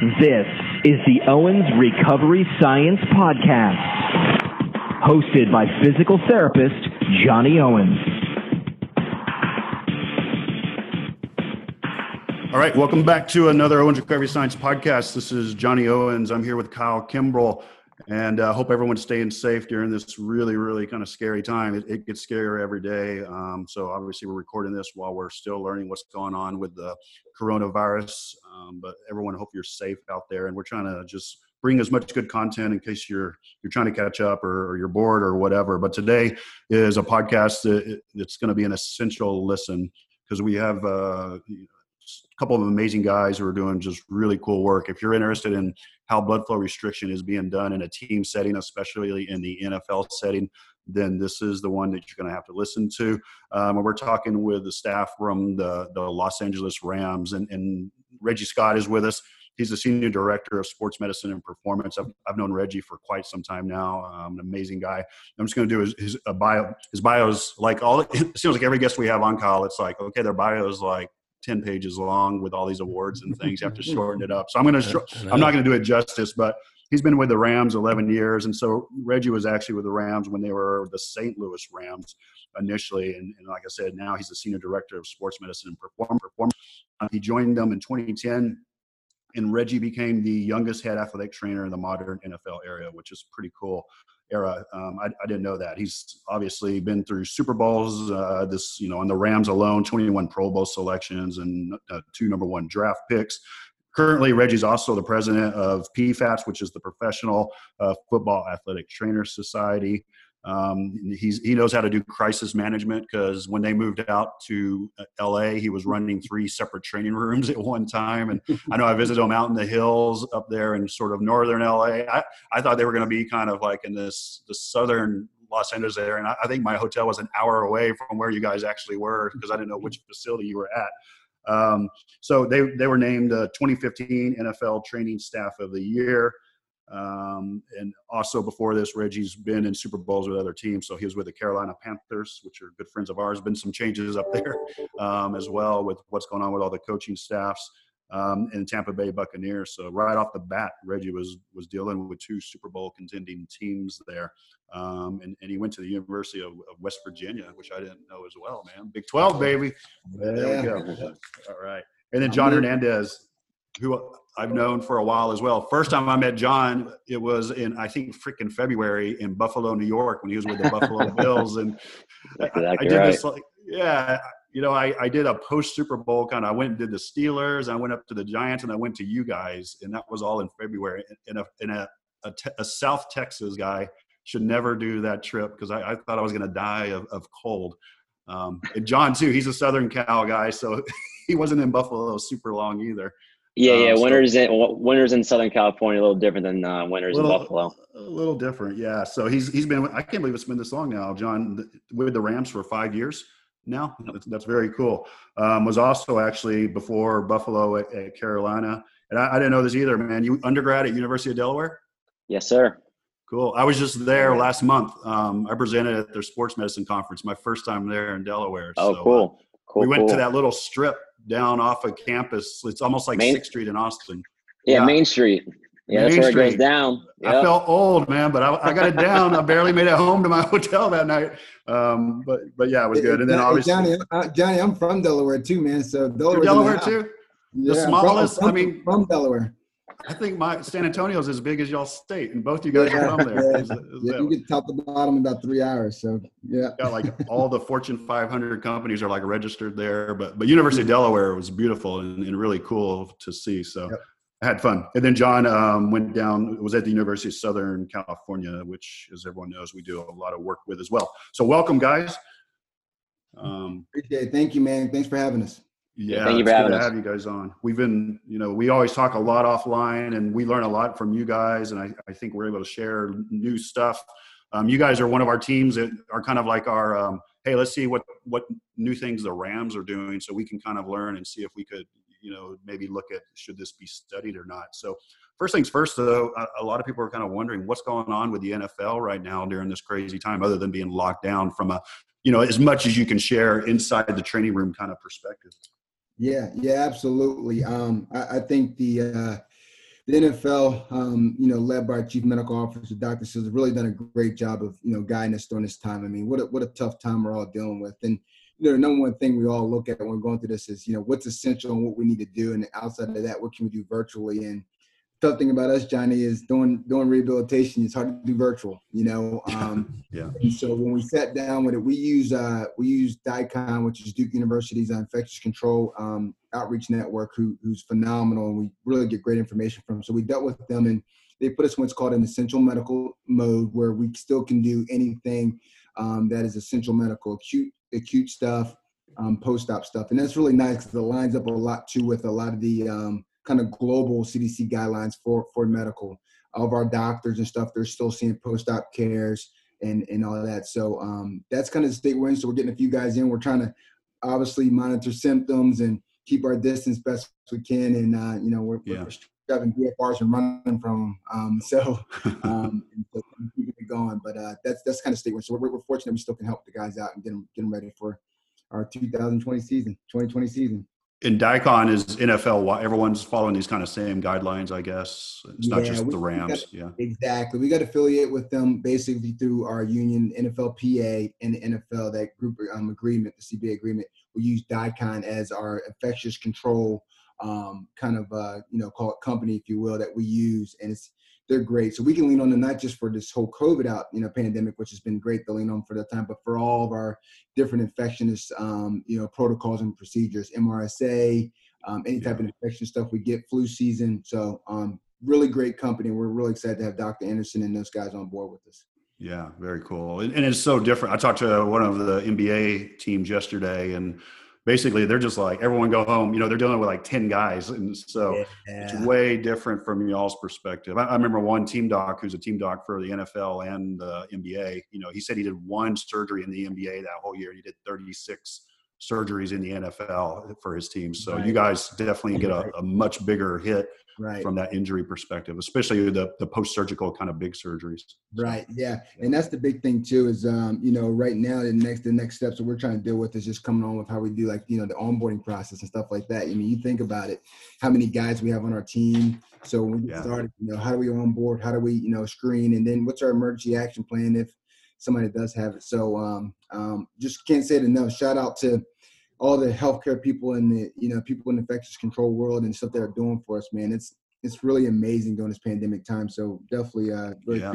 This is the Owens Recovery Science Podcast, hosted by physical therapist Johnny Owens. All right, welcome back to another Owens Recovery Science Podcast. This is Johnny Owens. I'm here with Kyle Kimbrell, and I uh, hope everyone's staying safe during this really, really kind of scary time. It, it gets scarier every day. Um, so obviously, we're recording this while we're still learning what's going on with the coronavirus. Um, but everyone, hope you're safe out there. And we're trying to just bring as much good content in case you're you're trying to catch up or, or you're bored or whatever. But today is a podcast that it's going to be an essential listen because we have uh, a couple of amazing guys who are doing just really cool work. If you're interested in how blood flow restriction is being done in a team setting, especially in the NFL setting, then this is the one that you're going to have to listen to. Um, we're talking with the staff from the, the Los Angeles Rams, and, and Reggie Scott is with us. He's the senior director of sports medicine and performance. I've, I've known Reggie for quite some time now. Um, an amazing guy. I'm just going to do his, his bio. His bio's like all. It seems like every guest we have on call, it's like okay, their bio is like 10 pages long with all these awards and things. You have to shorten it up. So I'm going to, I'm not going to do it justice, but he's been with the Rams 11 years. And so Reggie was actually with the Rams when they were the St. Louis Rams initially. And, and like I said, now he's the senior director of sports medicine and perform, perform. Uh, he joined them in 2010 and Reggie became the youngest head athletic trainer in the modern NFL era, which is pretty cool era. Um, I, I, didn't know that. He's obviously been through Super Bowls. Uh, this, you know, on the Rams alone, 21 Pro Bowl selections and uh, two number one draft picks. Currently, Reggie's also the president of PFATS, which is the Professional uh, Football Athletic Trainers Society. Um, he's, he knows how to do crisis management because when they moved out to uh, LA, he was running three separate training rooms at one time. And I know I visited him out in the hills up there in sort of northern LA. I, I thought they were going to be kind of like in this the southern Los Angeles area, and I think my hotel was an hour away from where you guys actually were because I didn't know which facility you were at. Um, so they they were named the 2015 NFL Training Staff of the Year. Um, and also before this, Reggie's been in Super Bowls with other teams. So he was with the Carolina Panthers, which are good friends of ours. Been some changes up there um, as well with what's going on with all the coaching staffs um, and Tampa Bay Buccaneers. So right off the bat, Reggie was was dealing with two Super Bowl contending teams there, um, and, and he went to the University of, of, West Virginia, which I didn't know as well, man. Big Twelve, baby. Yeah. There we go. All right, and then John Hernandez who I've known for a while as well. First time I met John, it was in I think freaking February in Buffalo, New York, when he was with the Buffalo Bills, and exactly I, I, did right. this like yeah, you know, I, I did a post Super Bowl kind of. I went and did the Steelers, I went up to the Giants, and I went to you guys, and that was all in February. And a in a, a, te- a South Texas guy should never do that trip because I, I, thought I was going to die of, of cold. Um, and John too, he's a Southern Cal guy, so he wasn't in Buffalo super long either. Yeah, yeah. Um, winters so, in winters in Southern California a little different than uh, winters little, in Buffalo. A little different, yeah. So he's he's been. I can't believe it's been this long now, John, with the Rams for five years now. That's, that's very cool. Um, was also actually before Buffalo at, at Carolina, and I, I, didn't know this either, man. You undergrad at University of Delaware? Yes, sir. Cool. I was just there last month. Um, I presented at their sports medicine conference. My first time there in Delaware. Oh, so, cool. Uh, cool. We went cool. to that little strip down off of campus. It's almost like Sixth Street in Austin. Yeah, yeah, Main Street. Yeah, Main that's where Street. it goes down. Yep. I felt old, man, but I, I, got it down. I barely made it home to my hotel that night. Um, but but yeah, it was good. And then obviously, Johnny, uh, Johnny, I'm from Delaware too, man. So Delaware, Delaware too. The yeah, smallest. From, I mean, from Delaware. I think my San Antonio is as big as y'all state, and both you guys yeah, are from there. Yeah, is, is yeah you get top to bottom in about three hours. So yeah, yeah, like all the Fortune 500 companies are like registered there. But but University of Delaware was beautiful and, and really cool to see. So yep. I had fun. And then John um, went down, was at the University of Southern California, which, as everyone knows, we do a lot of work with as well. So welcome, guys. Um, Appreciate it. Thank you, man. Thanks for having us. Yeah, thank you for having us. have you guys on. We've been, you know, we always talk a lot offline, and we learn a lot from you guys, and I, I think we're able to share new stuff. Um, you guys are one of our teams that are kind of like our, um, hey, let's see what what new things the Rams are doing, so we can kind of learn and see if we could, you know, maybe look at should this be studied or not. So, first things first, though, a, a lot of people are kind of wondering what's going on with the NFL right now during this crazy time, other than being locked down from a, you know, as much as you can share inside the training room kind of perspective. Yeah, yeah, absolutely. Um, I, I think the uh, the NFL, um, you know, led by our chief medical officer, Dr. Sills, has really done a great job of, you know, guiding us during this time. I mean, what a, what a tough time we're all dealing with. And, you know, the number one thing we all look at when we're going through this is, you know, what's essential and what we need to do. And outside of that, what can we do virtually? And tough thing about us, Johnny, is doing doing rehabilitation. It's hard to do virtual, you know. Um, yeah. And so when we sat down with it, we use uh, we use DICON, which is Duke University's infectious control um, outreach network, who, who's phenomenal, and we really get great information from. So we dealt with them, and they put us in what's called an essential medical mode, where we still can do anything um, that is essential medical, acute acute stuff, um, post op stuff, and that's really nice because it lines up a lot too with a lot of the um, kind of global CDC guidelines for for medical. All of our doctors and stuff, they're still seeing post-op cares and and all that. So um, that's kind of the state we're in. So we're getting a few guys in. We're trying to obviously monitor symptoms and keep our distance best we can. And uh, you know, we're, yeah. we're shoving BFRs and running from them. Um, so, um, so keeping it going. But uh, that's that's kind of state we're. So we're, we're fortunate we still can help the guys out and get them get them ready for our 2020 season, 2020 season And DICON is NFL. Everyone's following these kind of same guidelines, I guess. It's not just we, the Rams. Got, yeah, exactly. We got affiliate with them basically through our union, NFLPA, and the NFL. That group um, agreement, the CBA agreement. We use DICON as our infectious control um, kind of uh, you know call it company, if you will, that we use, and it's they're great. So we can lean on them not just for this whole COVID out, you know, pandemic, which has been great to lean on for that time, but for all of our different infectious, um, you know, protocols and procedures, MRSA, um, any type of infection stuff we get, flu season. So um, really great company. We're really excited to have Dr. Anderson and those guys on board with us. Yeah, very cool. And, and it's so different. I talked to one of the NBA teams yesterday and basically they're just like everyone go home you know they're dealing with like 10 guys and so yeah. it's way different from y'all's perspective I, I, remember one team doc who's a team doc for the nfl and the nba you know he said he did one surgery in the nba that whole year he did 36 surgeries in the nfl for his team so right. you guys definitely get a, a much bigger hit right. from that injury perspective, especially the the post surgical kind of big surgeries. Right. Yeah. And that's the big thing too. Is um, you know, right now the next the next steps that we're trying to deal with is just coming on with how we do like you know the onboarding process and stuff like that. I mean, you think about it, how many guys we have on our team. So when we yeah. started, you know, how do we onboard? How do we you know screen? And then what's our emergency action plan if somebody does have it? So um, um, just can't say it enough. Shout out to all the healthcare people and the you know people in the infectious control world and stuff they're doing for us, man. It's it's really amazing during this pandemic time. So definitely, uh, really yeah.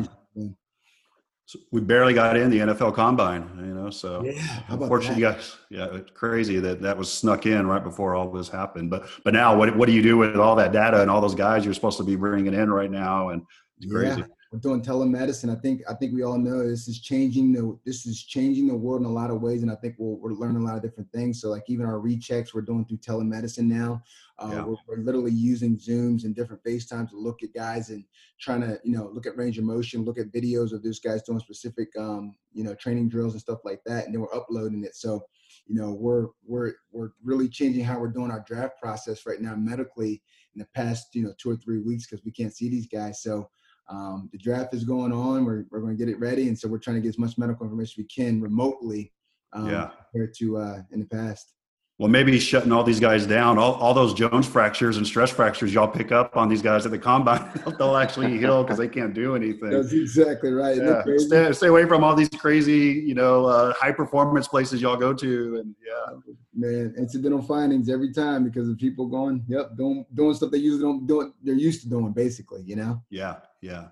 So we barely got in the NFL Combine, you know. So yeah, unfortunately, guys, yeah, it's crazy that that was snuck in right before all this happened. But but now, what what do you do with all that data and all those guys you're supposed to be bringing in right now? And it's crazy. Yeah we're doing telemedicine. I think I think we all know this is changing the this is changing the world in a lot of ways, and I think we'll, we're learning a lot of different things. So like even our rechecks, we're doing through telemedicine now. Uh, yeah. we're, we're, literally using Zooms and different FaceTimes to look at guys and trying to you know look at range of motion, look at videos of those guys doing specific um, you know training drills and stuff like that, and then we're uploading it. So you know we're we're we're really changing how we're doing our draft process right now medically in the past you know two or three weeks because we can't see these guys. So um, the draft is going on. We're, we're going to get it ready. And so we're trying to get as much medical information we can remotely um, yeah. compared to uh, in the past. Well, maybe shutting all these guys down, all, all those Jones fractures and stress fractures y'all pick up on these guys at the combine, they'll actually heal because they can't do anything. That's exactly right. Yeah. Stay, stay, away from all these crazy, you know, uh, high performance places y'all go to. And yeah. Man, incidental findings every time because of people going, yep, doing, doing stuff they usually don't do, they're used to doing basically, you know? Yeah. Yeah.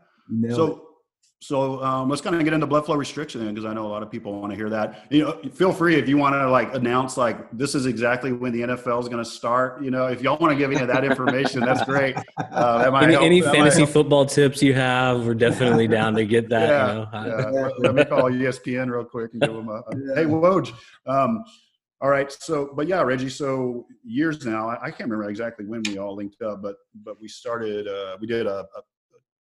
so, it. so um, let's kind of get into blood flow restriction because I know a lot of people want to hear that. You know, feel free if you want to like announce like this is exactly when the NFL is going to start. You know, if y'all want to give any of that information, that's great. Uh, that any, any fantasy football tips you have, we're definitely down to get that. yeah, you know. yeah. Let me call ESPN real quick and give them a, a hey Woj. Um, all right. So, but yeah, Reggie. So years now, I, I, can't remember exactly when we all linked up, but but we started. Uh, we did a, a,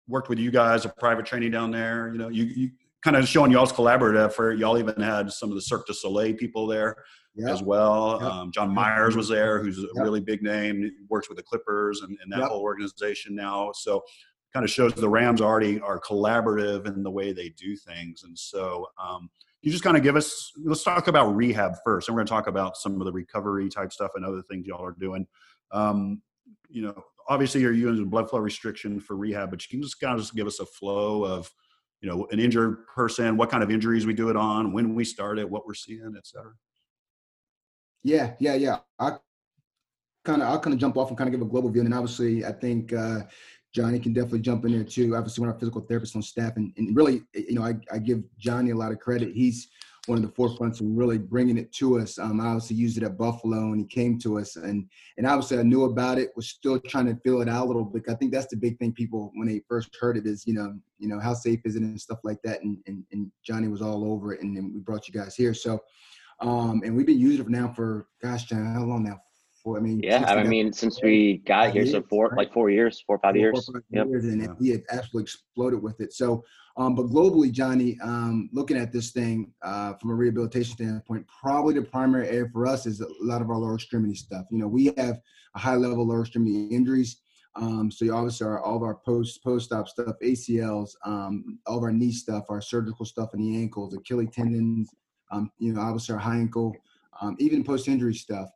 worked with you guys, a private training down there. You know, you, you kind of showing y'all's collaborative effort. Y'all even had some of the Cirque du Soleil people there yep. as well. Yep. Um, John Myers was there, who's a yep. really big name, works with the Clippers and, and that whole organization now. So kind of shows the Rams already are collaborative in the way they do things. And so um, you just kind of give us, let's talk about rehab first. And we're going to talk about some of the recovery type stuff and other things y'all are doing. Um, you know, obviously you're using blood flow restriction for rehab, but you can just kind of just give us a flow of, you know, an injured person, what kind of injuries we do it on, when we start it, what we're seeing, et cetera. Yeah, yeah, yeah. I kind of I'll kind of jump off and kind of give a global view, and obviously I think uh, Johnny can definitely jump in there too. Obviously, one of our physical therapists on staff, and, and really, you know, I, I give Johnny a lot of credit. He's one of the forefronts of really bringing it to us. Um, I obviously used it at Buffalo, and he came to us, and and obviously I knew about it. Was still trying to feel it out a little bit. I think that's the big thing people when they first heard it is you know you know how safe is it and stuff like that. And and, and Johnny was all over it, and then we brought you guys here. So, um, and we've been using it now for gosh, John, how long now? I mean, yeah, I mean, since we got here, so four, right? like four years, four or five four, years. Four, five yep. years, and yeah. he had absolutely exploded with it. So, um, but globally, Johnny, um, looking at this thing uh, from a rehabilitation standpoint, probably the primary area for us is a lot of our lower extremity stuff. You know, we have a high level lower extremity injuries. Um, so obviously our, all of our post post op stuff, ACLs, um, all of our knee stuff, our surgical stuff in the ankles, Achilles tendons, um, you know, obviously our high ankle, um, even post injury stuff.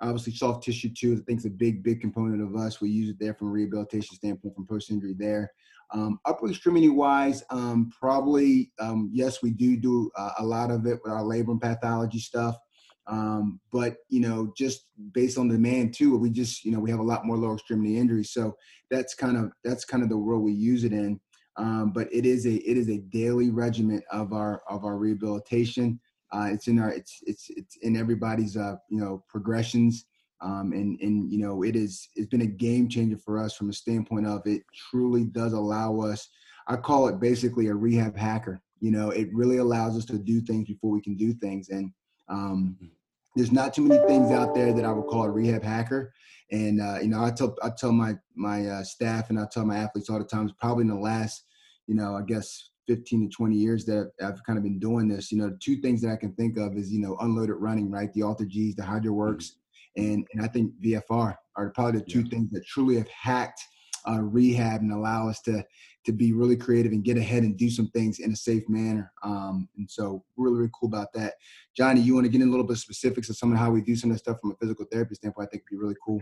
Obviously, soft tissue too. I think it's a big, big component of us. We use it there from a rehabilitation standpoint, from post injury there. Um, upper extremity wise, um, probably um, yes, we do do uh, a lot of it with our labral pathology stuff. Um, but you know, just based on demand too, we just you know we have a lot more lower extremity injuries. So that's kind of that's kind of the world we use it in. Um, but it is a it is a daily regimen of our of our rehabilitation. Uh, it's in our it's it's it's in everybody's uh, you know progressions. Um, and and you know it is it's been a game changer for us from a standpoint of it truly does allow us i call it basically a rehab hacker you know it really allows us to do things before we can do things. And um, there's not too many things out there that i would call a rehab hacker. And uh, you know i tell i tell my my uh, staff and i tell my athletes all the time it's probably in the last you know i guess 15 to 20 years that I've kind of been doing this, you know, two things that I can think of is, you know, unloaded running, right? The AlterGs, the HydroWorx, and and I think BFR are probably the two yeah. things that truly have hacked uh, rehab and allow us to to be really creative and get ahead and do some things in a safe manner. Um, and so really really cool about that. Johnny, you want to get in a little bit of specifics of some of how we do some of this stuff from a physical therapy standpoint? I think would be really cool.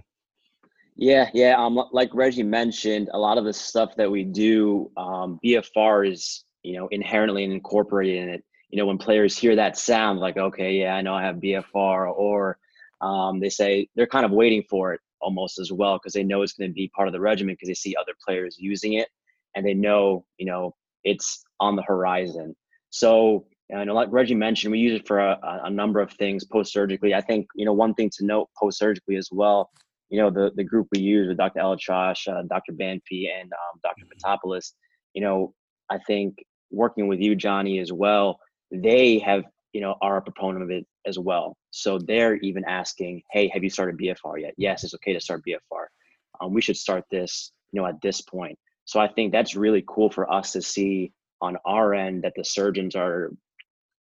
Yeah, yeah. Um, like Reggie mentioned, a lot of the stuff that we do, um, BFR is you know inherently incorporated in it. You know, when players hear that sound, like, okay, yeah, I know I have BFR, or um, they say they're kind of waiting for it almost as well because they know it's going to be part of the regimen because they see other players using it and they know you know it's on the horizon. So know, like Reggie mentioned, we use it for a, a number of things post surgically. I think you know one thing to note post surgically as well. You know the the group we use with Dr. ElAttrache, uh, Dr. Banfi, and um, Dr. Patopoulos. You know, I think working with you, Johnny, as well. They have you know are a proponent of it as well. So they're even asking, "Hey, have you started BFR yet?" Yes, it's okay to start BFR. Um, we should start this, you know, at this point. So I think that's really cool for us to see on our end that the surgeons are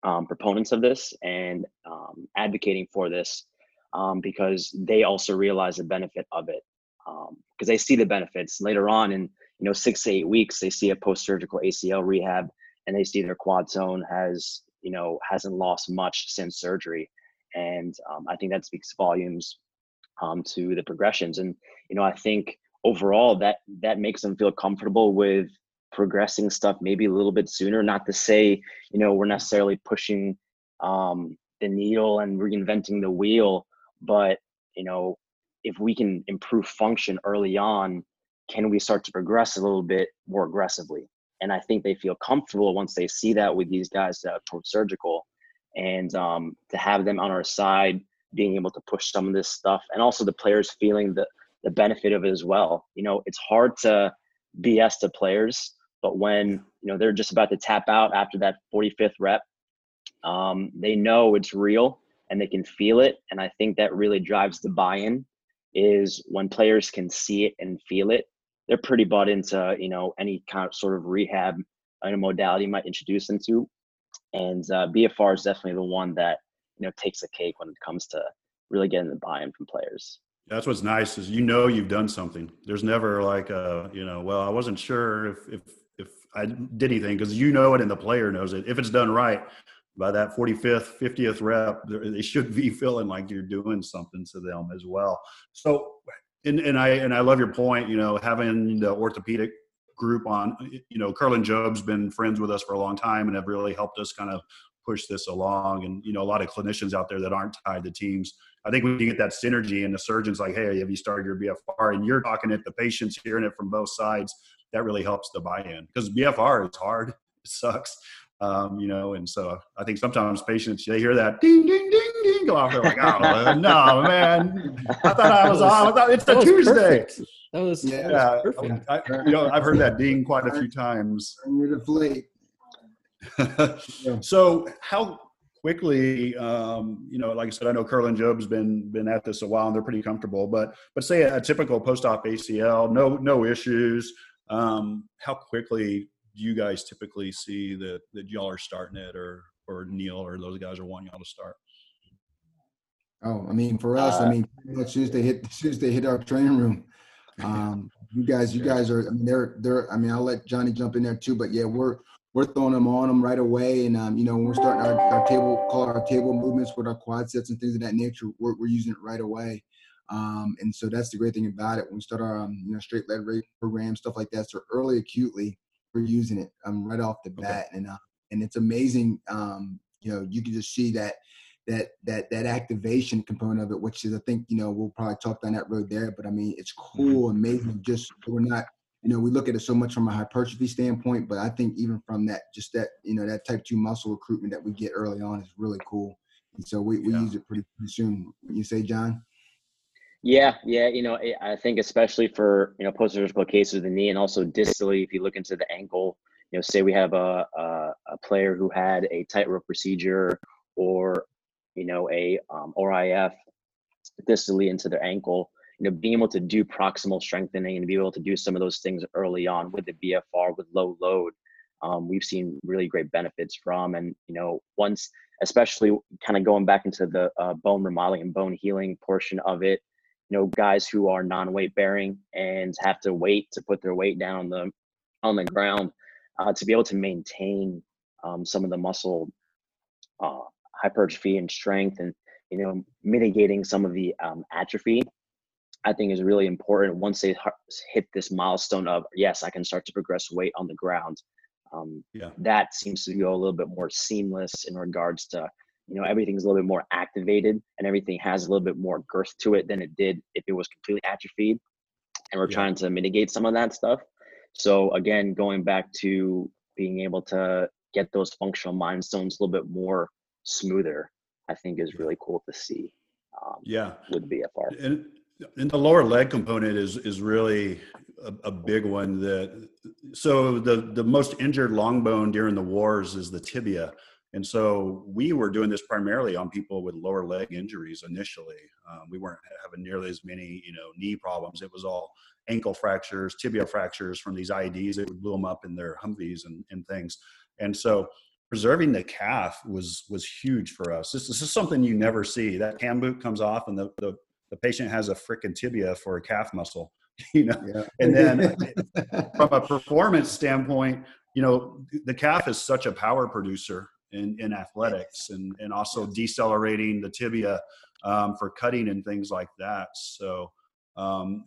um, proponents of this and um, advocating for this um, because they also realize the benefit of it because um, they see the benefits later on in you know six to eight weeks they see a post-surgical ACL rehab and they see their quad zone has you know hasn't lost much since surgery and um, i think that speaks volumes um, to the progressions and you know i think overall that that makes them feel comfortable with progressing stuff maybe a little bit sooner not to say you know we're necessarily pushing um, the needle and reinventing the wheel but you know if we can improve function early on can we start to progress a little bit more aggressively and I think they feel comfortable once they see that with these guys that are surgical, and um, to have them on our side, being able to push some of this stuff, and also the players feeling the the benefit of it as well. You know, it's hard to BS to players, but when you know they're just about to tap out after that 45th rep, um, they know it's real and they can feel it, and I think that really drives the buy-in. Is when players can see it and feel it, they're pretty bought into you know any kind of sort of rehab in a modality might introduce them to, and uh, BFR is definitely the one that you know takes the cake when it comes to really getting the buy-in from players. That's what's nice is you know you've done something. There's never like a you know well I wasn't sure if if if I did anything because you know it and the player knows it. If it's done right, by that 45th, 50th rep, they should be feeling like you're doing something to them as well. So and, and I and I love your point. You know, having the orthopedic group on. You know, Kerlan-Jobe's been friends with us for a long time and have really helped us kind of push this along. And you know, a lot of clinicians out there that aren't tied to teams. I think when you get that synergy and the surgeon's like, "Hey, have you started your BFR?" and you're talking it, the patients hearing it from both sides, that really helps the buy-in because BFR is hard. It sucks. Um, you know, and so I think sometimes patients they hear that ding ding ding ding go off. They're like, "Oh no, man! I thought I was on. I thought it's a Tuesday." Perfect. That was Yeah, that was perfect. I, you know, I've heard that ding quite a few times. You're the flake. so how quickly um, you know like i said i know Kerlan-Jobe's been been at this a while and they're pretty comfortable but but say a, typical post-op acl no no issues um, how quickly do you guys typically see that that y'all are starting it or or Neal or those guys are wanting y'all to start Oh, I mean, for us, I Uh, mean, as soon as they hit, as soon as they hit our training room, um, you guys, you guys are, I mean, they're, they're, I mean, I'll let Johnny jump in there too, but yeah, we're, we're throwing them on them right away. And, um, you know, when we're starting our, our table, call our table movements with our quad sets and things of that nature, we're, we're using it right away. Um, and so that's the great thing about it. When we start our, um, you know, straight leg raise program, stuff like that. So early acutely, we're using it, um, right off the Okay. bat. And, uh, and it's amazing. Um, you know, you can just see that, that that that activation component of it, which is I think you know we'll probably talk down that road there. But I mean, it's mm-hmm. cool, amazing. Just we're not, you know, we look at it so much from a hypertrophy standpoint, but I think even from that, just that you know that type two muscle recruitment that we get early on is really cool. And so we, we Yeah. use it pretty, pretty soon. You say, John? Yeah, yeah, you know, I- think especially for you know post-surgical cases of the knee, and also distally, if you look into the ankle, you know, say we have a a, a player who had a tightrope procedure or you know a um, RIF distally into their ankle, you know, being able to do proximal strengthening and be able to do some of those things early on with the BFR with low load, um, we've seen really great benefits from. And you know, once, especially kind of going back into the uh, bone remodeling and bone healing portion of it, you know, guys who are non-weight bearing and have to wait to put their weight down on the on the ground uh, to be able to maintain um, some of the muscle uh, hypertrophy and strength and you know mitigating some of the um, atrophy i think is really important once they hit this milestone of yes i can start to progress weight on the ground um, Yeah. that seems to go a little bit more seamless in regards to you know everything's a little bit more activated and everything has a little bit more girth to it than it did if it was completely atrophied and we're Yeah. trying to mitigate some of that stuff so again going back to being able to get those functional milestones a little bit more smoother i think is really cool to see um, yeah. with bfr and, and the lower leg component is is really a, a big one that so the the most injured long bone during the wars is the tibia. And so we were doing this primarily on people with lower leg injuries initially. Um, we weren't having nearly as many you know knee problems. It was all ankle fractures tibia fractures from these ieds that would blow them up in their humvees and, and things. And so preserving the calf was was huge for us this, this is something you never see that cam boot comes off and the, the the patient has a freaking tibia for a calf muscle, you know. Yeah. And then from a performance standpoint, you know, the calf is such a power producer in, in athletics and, and also decelerating the tibia um, for cutting and things like that. So um,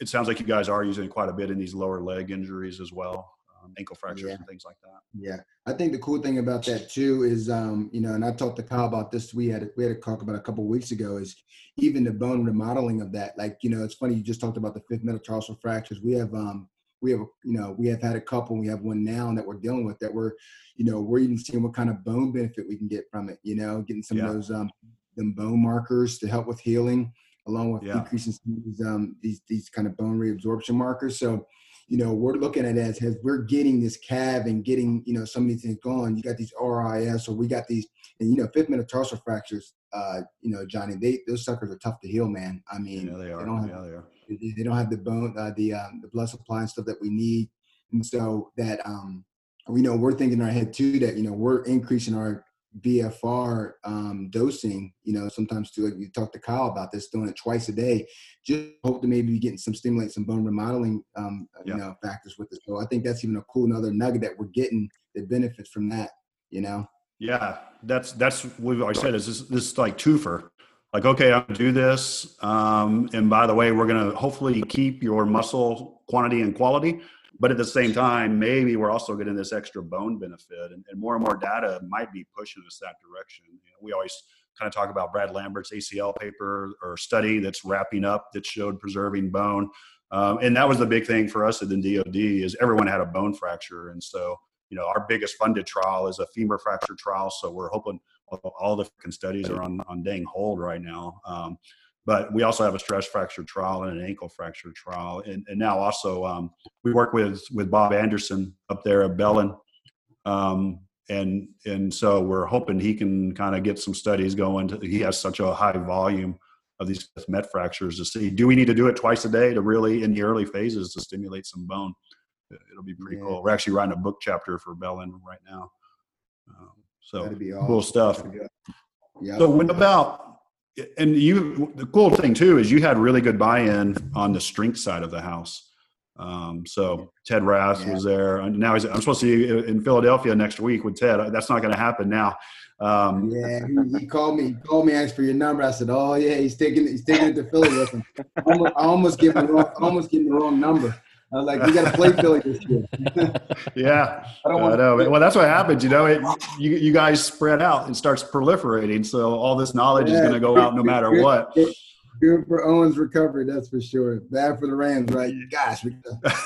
it sounds like you guys are using it quite a bit in these lower leg injuries as well, um, ankle fractures Yeah. and things like that. Yeah, I think the cool thing about that too is, um, you know, and I talked to Kyle about this. We had we had a talk about a couple weeks ago. Is even the bone remodeling of that. Like, you know, it's funny you just talked about the fifth metatarsal fractures. We have, um, we have, you know, we have had a couple. We have one now that we're dealing with that. We're, you know, we're even seeing what kind of bone benefit we can get from it. You know, getting some Yeah. of those um, them bone markers to help with healing, along with Yeah. decreasing some of these um these these kind of bone reabsorption markers. So you know, we're looking at it as, as we're getting this CAV and getting, you know, some of these things going. You got these RIS or we got these, and you know, fifth metatarsal fractures, uh, you know, Johnny, they those suckers are tough to heal, man. I mean, Yeah, they are. don't have yeah, they are. they, they don't have the bone, uh, the um, the blood supply and stuff that we need, and so that um, we know we're thinking in our head too that you know we're increasing our BFR um, dosing. You know, sometimes too, like you talked to Kyle about this, doing it twice a day. Just hope to maybe be getting some stimulate some bone remodeling, um, Yeah. you know, factors with it. So I think that's even a cool another nugget that we're getting that benefits from that. You know. Yeah, that's that's what I said. Is this this is like twofer? like, okay, I'm gonna do this. Um, and by the way, we're gonna hopefully keep your muscle quantity and quality. But at the same time, maybe we're also getting this extra bone benefit, and, and more and more data might be pushing us that direction. You know, we always kind of talk about Brad Lambert's ACL paper or study that's wrapping up that showed preserving bone. Um, and that was the big thing for us at the DoD is everyone had a bone fracture, and so you know our biggest funded trial is a femur fracture trial. So we're hoping all the studies are on on dang hold right now. Um, but we also have a stress fracture trial and an ankle fracture trial, and, and now also um, we work with with Bob Anderson up there at Bellin, um, and and so we're hoping he can kind of get some studies going. To, he has such a high volume of these met fractures to see do we need to do it twice a day to really in the early phases to stimulate some bone it'll be pretty yeah. cool we're actually writing a book chapter for bellin right now um, so awesome. cool stuff yeah so when about and you the cool thing too is you had really good buy-in on the strength side of the house um, so Ted Rath yeah. was there. Now he's, I'm supposed to be in Philadelphia next week with Ted. That's not going to happen now. Um, yeah, he, he, called me. He called me, asked for your number. I said, "Oh yeah, he's taking he's taking it to Philly with him." I almost, I almost gave him the wrong, almost gave him the wrong number. I was like, "We got to play Philly this year." yeah, I, don't want I know. Well, that's what happens. You know, it, you you guys spread out and starts proliferating. So all this knowledge yeah. is going to go out no matter good, what. Good for Owens' recovery, that's for sure. Bad for the Rams, right? Gosh,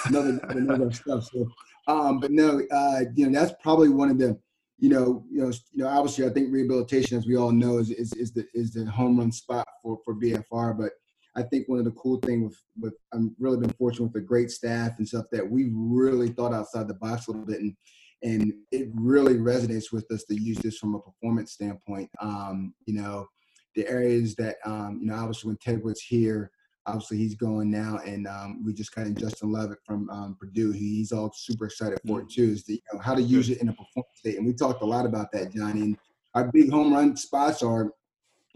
another another stuff. So, um, but no, uh, you know, that's probably one of the you know, you know, you know, obviously, I think rehabilitation, as we all know, is is, is the is the home run spot for for BFR. But I think one of the cool things with with I'm really been fortunate with a great staff and stuff that we really thought outside the box a little bit, and and it really resonates with us to use this from a performance standpoint. Um, you know, the areas that um, you know, obviously, when Ted was here, obviously he's going now, and um, we just got in Justin Lovett from um, Purdue. He's all super excited for it mm. too. Is the, you know, how to use it in a performance state, and we talked a lot about that, Johnny. And our big home run spots are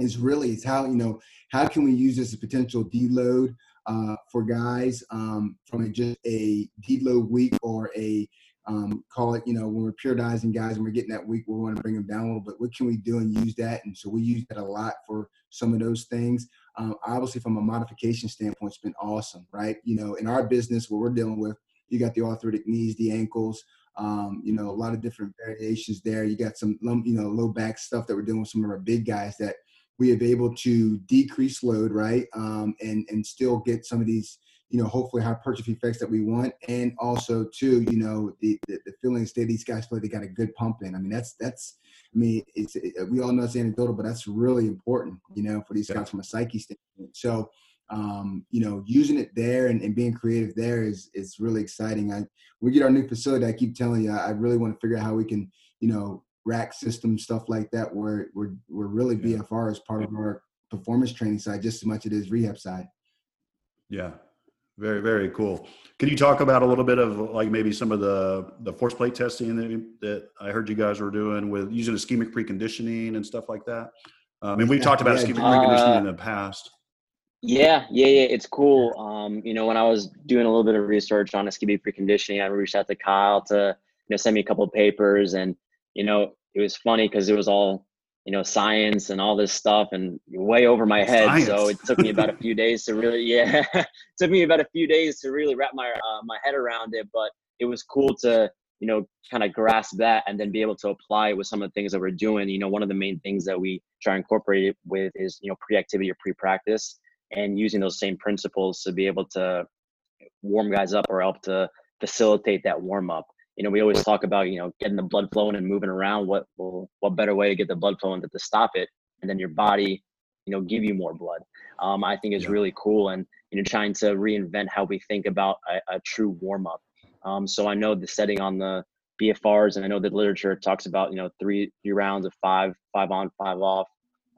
is really is how you know how can we use this as potential deload uh, for guys um, from a, just a deload week or a um, call it, you know, when we're periodizing guys and we're getting that week, we want to bring them down a little bit. What can we do and use that? And so we use that a lot for some of those things. Um, obviously, from a modification standpoint, it's been awesome, right? You know, in our business, what we're dealing with, you got the arthritic knees, the ankles, um, you know, a lot of different variations there. You got some, you know, low back stuff that we're doing with some of our big guys that we have able to decrease load, right, um, and and still get some of these you know, hopefully hypertrophy effects that we want, and also too, you know, the the, the feeling state these guys like they got a good pump in. I mean, that's that's, I mean, it's it, we all know it's anecdotal, but that's really important, you know, for these guys from a psyche standpoint. So, um, you know, using it there and, and being creative there is is really exciting. I we get our new facility. I keep telling you, I, I really want to figure out how we can, you know, rack system stuff like that, where we're we're really BFR as part of our performance training side just as much as it is rehab side. Yeah, very, very cool. Can you talk about a little bit of like maybe some of the the force plate testing that, that I heard you guys were doing with using ischemic preconditioning and stuff like that? Um, and we've talked about ischemic preconditioning uh, in the past. Yeah, yeah, yeah. It's cool. Um, you know, when I was doing a little bit of research on ischemic preconditioning, I reached out to Kyle to you know send me a couple of papers, and you know, it was funny because it was all you know science and all this stuff and way over my head science. so it took me about a few days to really yeah took me about a few days to really wrap my uh, my head around it but it was cool to you know kind of grasp that and then be able to apply it with some of the things that we're doing you know one of the main things that we try to incorporate it with is you know pre-activity or pre-practice and using those same principles to be able to warm guys up or help to facilitate that warm up you know, we always talk about, you know, getting the blood flowing and moving around. What will, what better way to get the blood flowing than to stop it and then your body, you know, give you more blood. Um, I think is yeah. really cool. And, you know, trying to reinvent how we think about a, a true warm up. Um, so I know the setting on the BFRs and I know the literature talks about, you know, three, three rounds of five, five on, five off.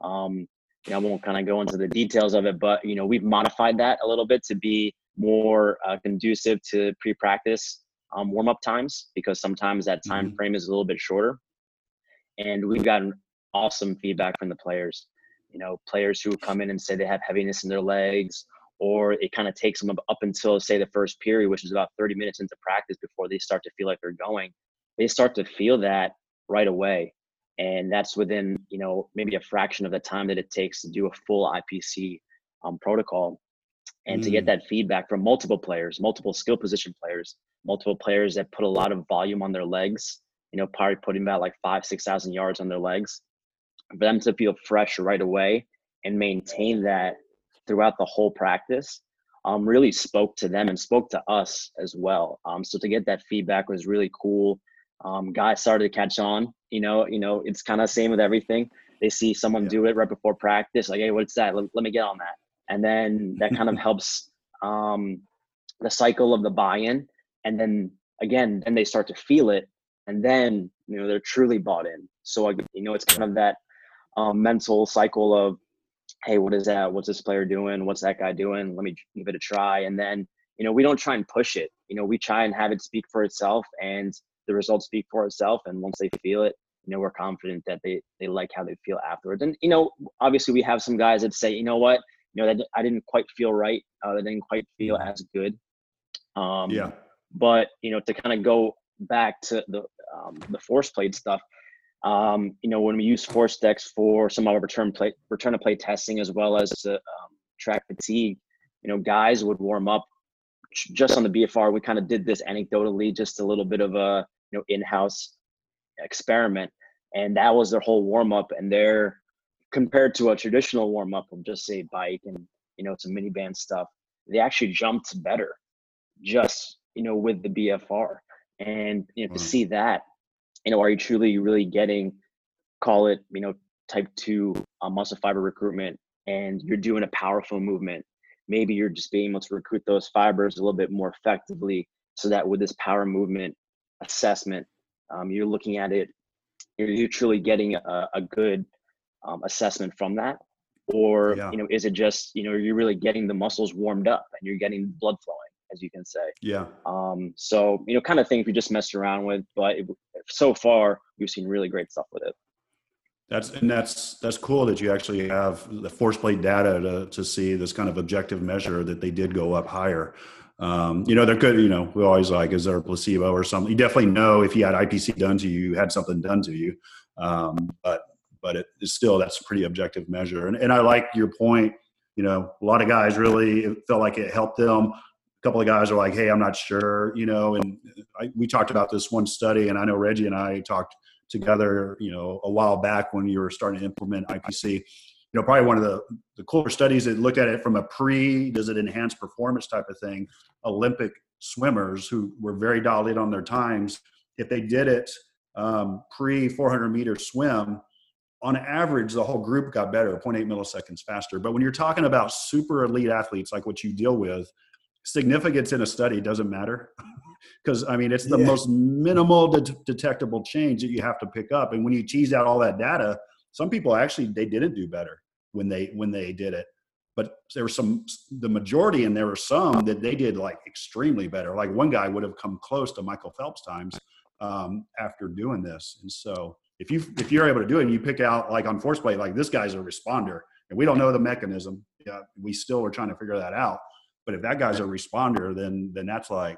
Um, you know, I won't kind of go into the details of it, but, you know, we've modified that a little bit to be more uh, conducive to pre-practice um, warm up times because sometimes that time mm-hmm. frame is a little bit shorter. And we've gotten awesome feedback from the players. You know, players who come in and say they have heaviness in their legs, or it kind of takes them up until say the first period, which is about 30 minutes into practice before they start to feel like they're going. They start to feel that right away. and that's within you know maybe a fraction of the time that it takes to do a full IPC um, protocol. And mm. to get mm. that feedback from multiple players, multiple skill position players, multiple players that put a lot of volume on their legs, you know, probably putting about like five, six thousand yards on their legs, for them to feel fresh right away and maintain that throughout the whole practice um, really spoke to them and spoke to us as well. Um, so to get that feedback was really cool. Um, guys started to catch on. You know, you know, it's kind of same with everything. They see someone yeah. do it right before practice, like, hey, what's that? Let, let me get on that, and then that kind of helps um, the cycle of the buy-in. And then again, then they start to feel it, and then you know they're truly bought in. So you know, it's kind of that um, mental cycle of hey, what is that? What's this player doing? What's that guy doing? Let me give it a try. And then, you know, we don't try and push it. You know, we try and have it speak for itself and the results speak for itself. And once they feel it, you know, we're confident that they they like how they feel afterwards. And you know, obviously we have some guys that say, you know what, you know, that I didn't quite feel right. Uh, that didn't quite feel as good. Um, yeah. But you know, to kind of go back to the um, the force plate stuff, um, you know, when we use ForceDecks for some of our return play return to play testing as well as to um, track fatigue, you know, guys would warm up just on the BFR. We kind of did this anecdotally, just a little bit of a you know in-house experiment, and that was their whole warm up. And they're compared to a traditional warm up of just say bike and you know some miniband stuff, they actually jumped better, just you know with the BFR. And you know to see that you know, are you truly really getting, call it, you know, type two uh, muscle fiber recruitment, and you're doing a powerful movement? Maybe you're just being able to recruit those fibers a little bit more effectively, so that with this power movement assessment, um, you're looking at it, you're, you're truly getting a, a good um, assessment from that or yeah. you know is it just you know you're really getting the muscles warmed up and you're getting blood flowing as you can say. Yeah. Um, so you know, kind of thing we just messed around with, but it, so far we've seen really great stuff with it. That's and that's that's cool that you actually have the force plate data to to see this kind of objective measure that they did go up higher. Um, you know, there could. You know, we always like, is there a placebo or something? You definitely know if you had IPC done to you, you had something done to you. Um, but but it is still that's a pretty objective measure. And and I like your point. You know, a lot of guys really felt like it helped them A couple of guys are like, "Hey, I'm not sure," you know. And I, we talked about this one study, and I know Reggie and I talked together, you know, a while back when you were starting to implement IPC. You know, probably one of the the cooler studies that looked at it from a pre, does it enhance performance type of thing. Olympic swimmers who were very dialed in on their times, if they did it um, pre 400 meter swim, on average, the whole group got better, 0.8 milliseconds faster. But when you're talking about super elite athletes like what you deal with, significance in a study doesn't matter. Because i mean it's the yeah. most minimal de- detectable change that you have to pick up. And when you tease out all that data some people actually they didn't do better when they when they did it. But there were some the majority and there were some that they did like extremely better. Like one guy would have come close to michael phelps times um, after doing this. And so if you if you're able to do it and you pick out like on force plate like this guy's a responder and we don't know the mechanism. Yeah we still are trying to figure that out. But if that guy's a responder, then then that's like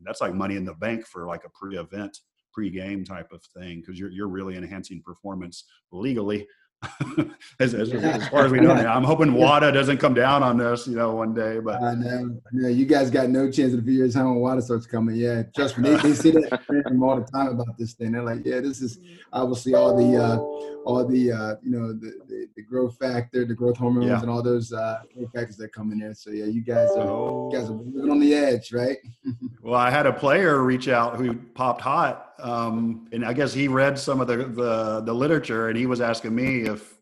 that's like money in the bank for like a pre-event, pre-game type of thing because you're you're really enhancing performance legally as, as, as, far as we know. now. I'm hoping WADA doesn't come down on this, you know, one day. But I know, yeah, you guys got no chance in a few years time when WADA starts coming. Yeah, trust me, they, they see that from all the time about this thing. They're like, yeah, this is obviously all the uh, all the uh, you know the, the, the growth factor, the growth hormones, yeah. and all those uh, factors that come in there. So yeah, you guys are oh. you guys are living on the edge, right? well, I had a player reach out who popped hot um, and I guess he read some of the, the, the literature, and he was asking me if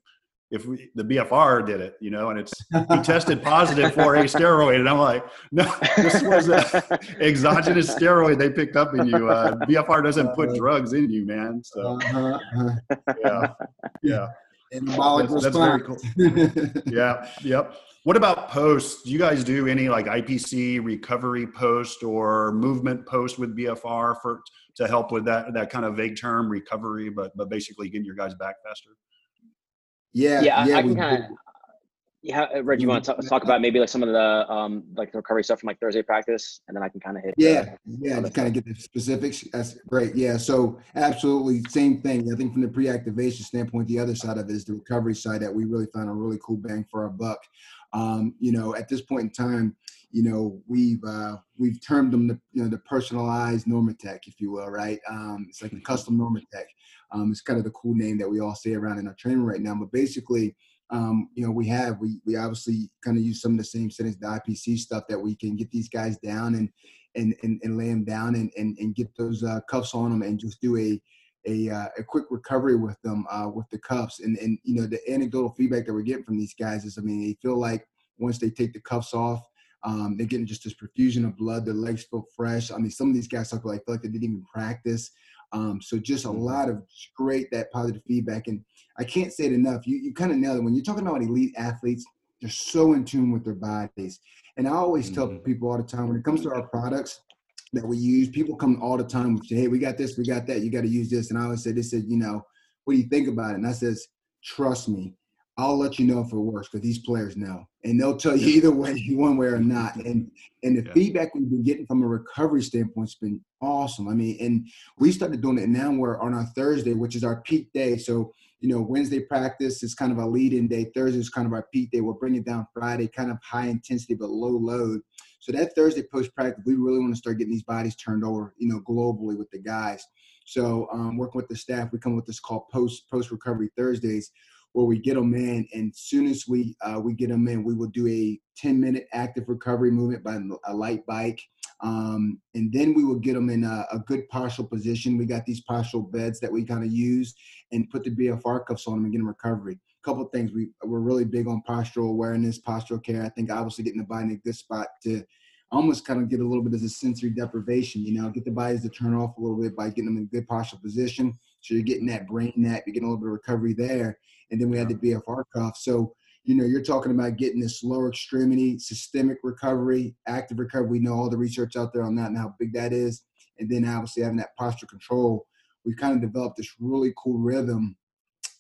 if we, the BFR did it, you know, and it's he tested positive for a steroid, and I'm like, no, this was an exogenous steroid they picked up in you. Uh, BFR doesn't put uh-huh. drugs in you, man. So uh-huh. uh-huh. yeah, yeah. That's, that's very cool. yeah, yep. What about posts? Do you guys do any like IPC recovery post or movement post with BFR for to help with that that kind of vague term recovery, but but basically getting your guys back faster? Yeah, yeah, yeah I, I can kind of. Yeah, Reg, you want to talk about maybe like some of the um like the recovery stuff from like Thursday practice, and then I can kind of hit. Yeah, yeah, to kind of get the specifics. That's great. Yeah, so absolutely same thing. I think from the pre-activation standpoint, the other side of it is the recovery side that we really found a really cool bang for our buck. Um, you know, at this point in time, you know, we've uh, we've termed them the you know the personalized Normatec, if you will, right? Um, it's like a custom Normatec. Um, it's kind of the cool name that we all say around in our training right now, but basically um, you know, we have we we obviously kind of use some of the same settings, the IPC stuff that we can get these guys down and and and, and lay them down and and, and get those uh, cuffs on them and just do a a, uh, a quick recovery with them uh, with the cuffs and and you know the anecdotal feedback that we're getting from these guys is I mean they feel like once they take the cuffs off um, they're getting just this profusion of blood their legs feel fresh I mean some of these guys talk like feel like they didn't even practice um, so just a mm-hmm. lot of great that positive feedback, and I can't say it enough. You you kind of nailed it when you're talking about elite athletes. They're so in tune with their bodies, and I always mm-hmm. tell people all the time when it comes to our products that we use, people come all the time and say, "Hey, we got this, we got that. You got to use this." And I always say, "They said, you know, what do you think about it?" And I says, "Trust me, I'll let you know if it works because these players know, and they'll tell you either way, one way or not. And and the yeah. feedback we've been getting from a recovery standpoint has been awesome. I mean, and we started doing it now. We're on our Thursday, which is our peak day. So you know, Wednesday practice is kind of a lead-in day. Thursday is kind of our peak day. We'll bring it down Friday, kind of high intensity but low load. So that Thursday post practice, we really want to start getting these bodies turned over, you know, globally with the guys. So um, working with the staff, we come with this called post post recovery Thursdays, where we get them in, and soon as we uh, we get them in, we will do a 10 minute active recovery movement by a light bike, um, and then we will get them in a, a, good postural position. We got these postural beds that we kind of use, and put the BFR cuffs on them and get them recovery. A couple things we we're really big on postural awareness, postural care. I think obviously getting the body in a good spot to almost kind of get a little bit of a sensory deprivation, you know, get the bodies to turn off a little bit by getting them in a good postural position. So you're getting that brain nap, you're getting a little bit of recovery there and then we had the BFR cuff. So, you know, you're talking about getting this lower extremity, systemic recovery, active recovery. We know all the research out there on that and how big that is. And then obviously having that posture control, we've kind of developed this really cool rhythm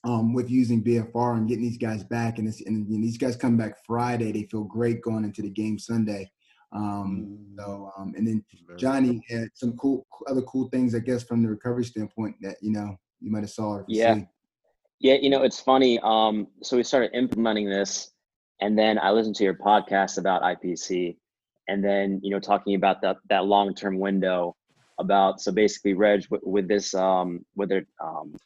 um, with using BFR and getting these guys back. And, and, and, these guys come back Friday. They feel great going into the game Sunday. Um, mm. so, um, and then Johnny had some cool, other cool things, I guess, from the recovery standpoint that, you know, you might have saw or yeah. See. Yeah, you know, it's funny. Um, so we started implementing this, and then I listened to your podcast about IPC, and then you know, talking about that that long term window about. So basically, Reg, with, with this, um, whether um,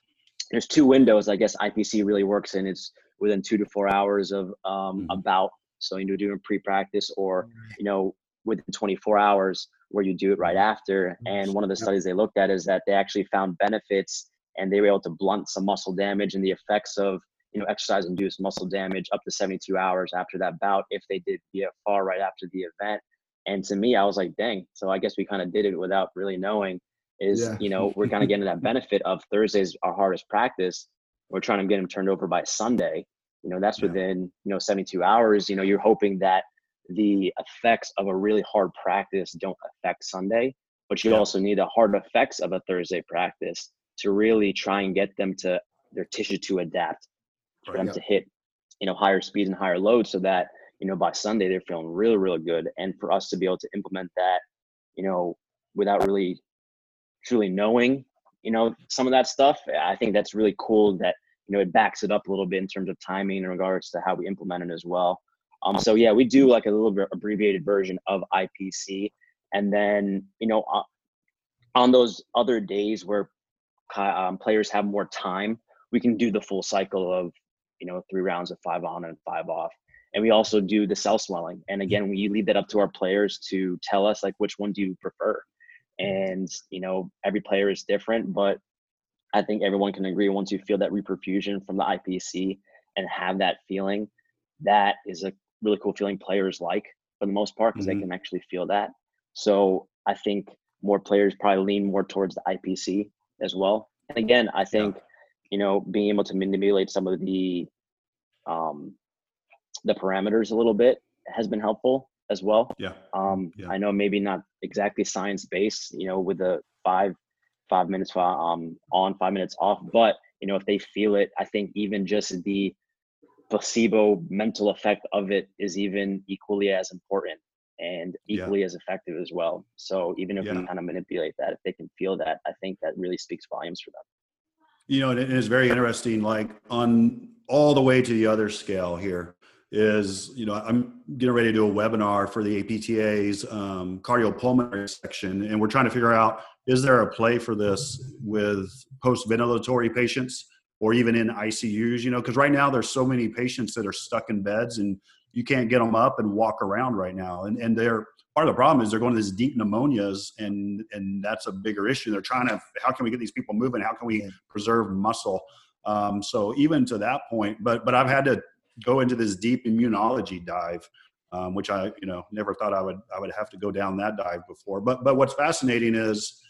there's two windows, I guess IPC really works in. It's within two to four hours of um, mm-hmm. about. So you know, doing pre practice, or you know, within 24 hours where you do it right after. And one of the studies they looked at is that they actually found benefits and they were able to blunt some muscle damage and the effects of you know exercise induced muscle damage up to 72 hours after that bout if they did BFR right after the event. And to me, I was like, dang. So I guess we kind of did it without really knowing. Is yeah. you know we're kind of getting that benefit of Thursdays our hardest practice. We're trying to get them turned over by Sunday. You know that's yeah. within you know 72 hours. You know you're hoping that the effects of a really hard practice don't affect Sunday, but you yeah. also need the hard effects of a Thursday practice to really try and get them to their tissue to adapt for right, them yeah. to hit you know higher speeds and higher loads so that you know by sunday they're feeling really really good. And for us to be able to implement that you know without really truly knowing you know some of that stuff i think that's really cool that you know it backs it up a little bit in terms of timing in regards to how we implement it as well. Um so yeah we do like a little bit abbreviated version of ipc and then you know uh, on those other days where um, players have more time, we can do the full cycle of you know three rounds of five on and five off. And we also do the cell swelling. And again, we leave that up to our players to tell us like which one do you prefer. And you know every player is different, but I think everyone can agree once you feel that reperfusion from the IPC and have that feeling, that is a really cool feeling players like for the most part because mm-hmm. they can actually feel that. So I think more players probably lean more towards the IPC as well. And again, I think you know being able to manipulate some of the um, the parameters a little bit has been helpful as well. Yeah. Um, yeah. I know maybe not exactly science based, you know, with the five five minutes um on, five minutes off, but you know if they feel it, I think even just the placebo mental effect of it is even equally as important and Yeah. equally as effective as well. So even if Yeah. we kind of manipulate that, if they can feel that, I think that really speaks volumes for them. You know, and it is very interesting, like on all the way to the other scale here is, you know, I'm getting ready to do a webinar for the APTA's um, cardiopulmonary section, and we're trying to figure out is there a play for this with post ventilatory patients or even in ICUs, you know, because right now there's so many patients that are stuck in beds and you can't get them up and walk around right now. And, and they're part of the problem is they're going to these deep pneumonias and, and that's a bigger issue. They're trying to, how can we get these people moving? How can we preserve muscle? Um, so even to that point, but, but I've had to go into this deep immunology dive, um, which I, you know, never thought I would, I would have to go down that dive before. But, but what's fascinating is,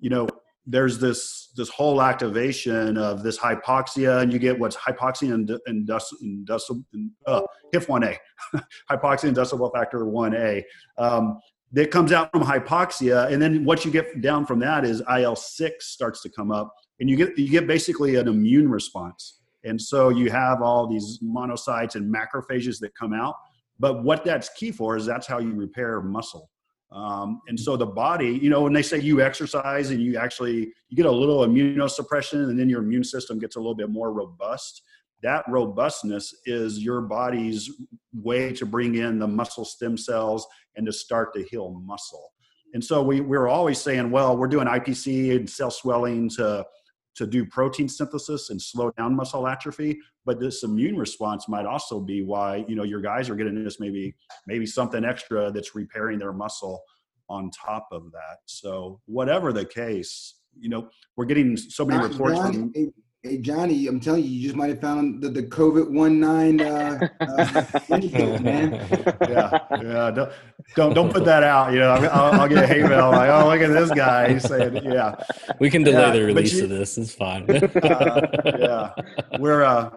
you know, there's this this whole activation of this hypoxia, and you get what's hypoxia and inducible uh, HIF1A, hypoxia inducible factor 1A. Um, that comes out from hypoxia, and then what you get down from that is IL six starts to come up, and you get you get basically an immune response, and so you have all these monocytes and macrophages that come out. But what that's key for is that's how you repair muscle. Um, and so the body, you know, when they say you exercise and you actually you get a little immunosuppression, and then your immune system gets a little bit more robust. That robustness is your body's way to bring in the muscle stem cells and to start to heal muscle. And so we we're always saying, well, we're doing IPC and cell swelling to to do protein synthesis and slow down muscle atrophy but this immune response might also be why you know your guys are getting this maybe maybe something extra that's repairing their muscle on top of that. So whatever the case you know we're getting so many reports from hey, hey, Johnny, I'm telling you, you just might have found the, the COVID one nine uh, uh, man. yeah yeah don't don't, don't put that out you know I'll, I'll get a hate mail like oh look at this guy he's saying yeah we can delay Yeah, the release you- of this. It's fine. uh, yeah we're uh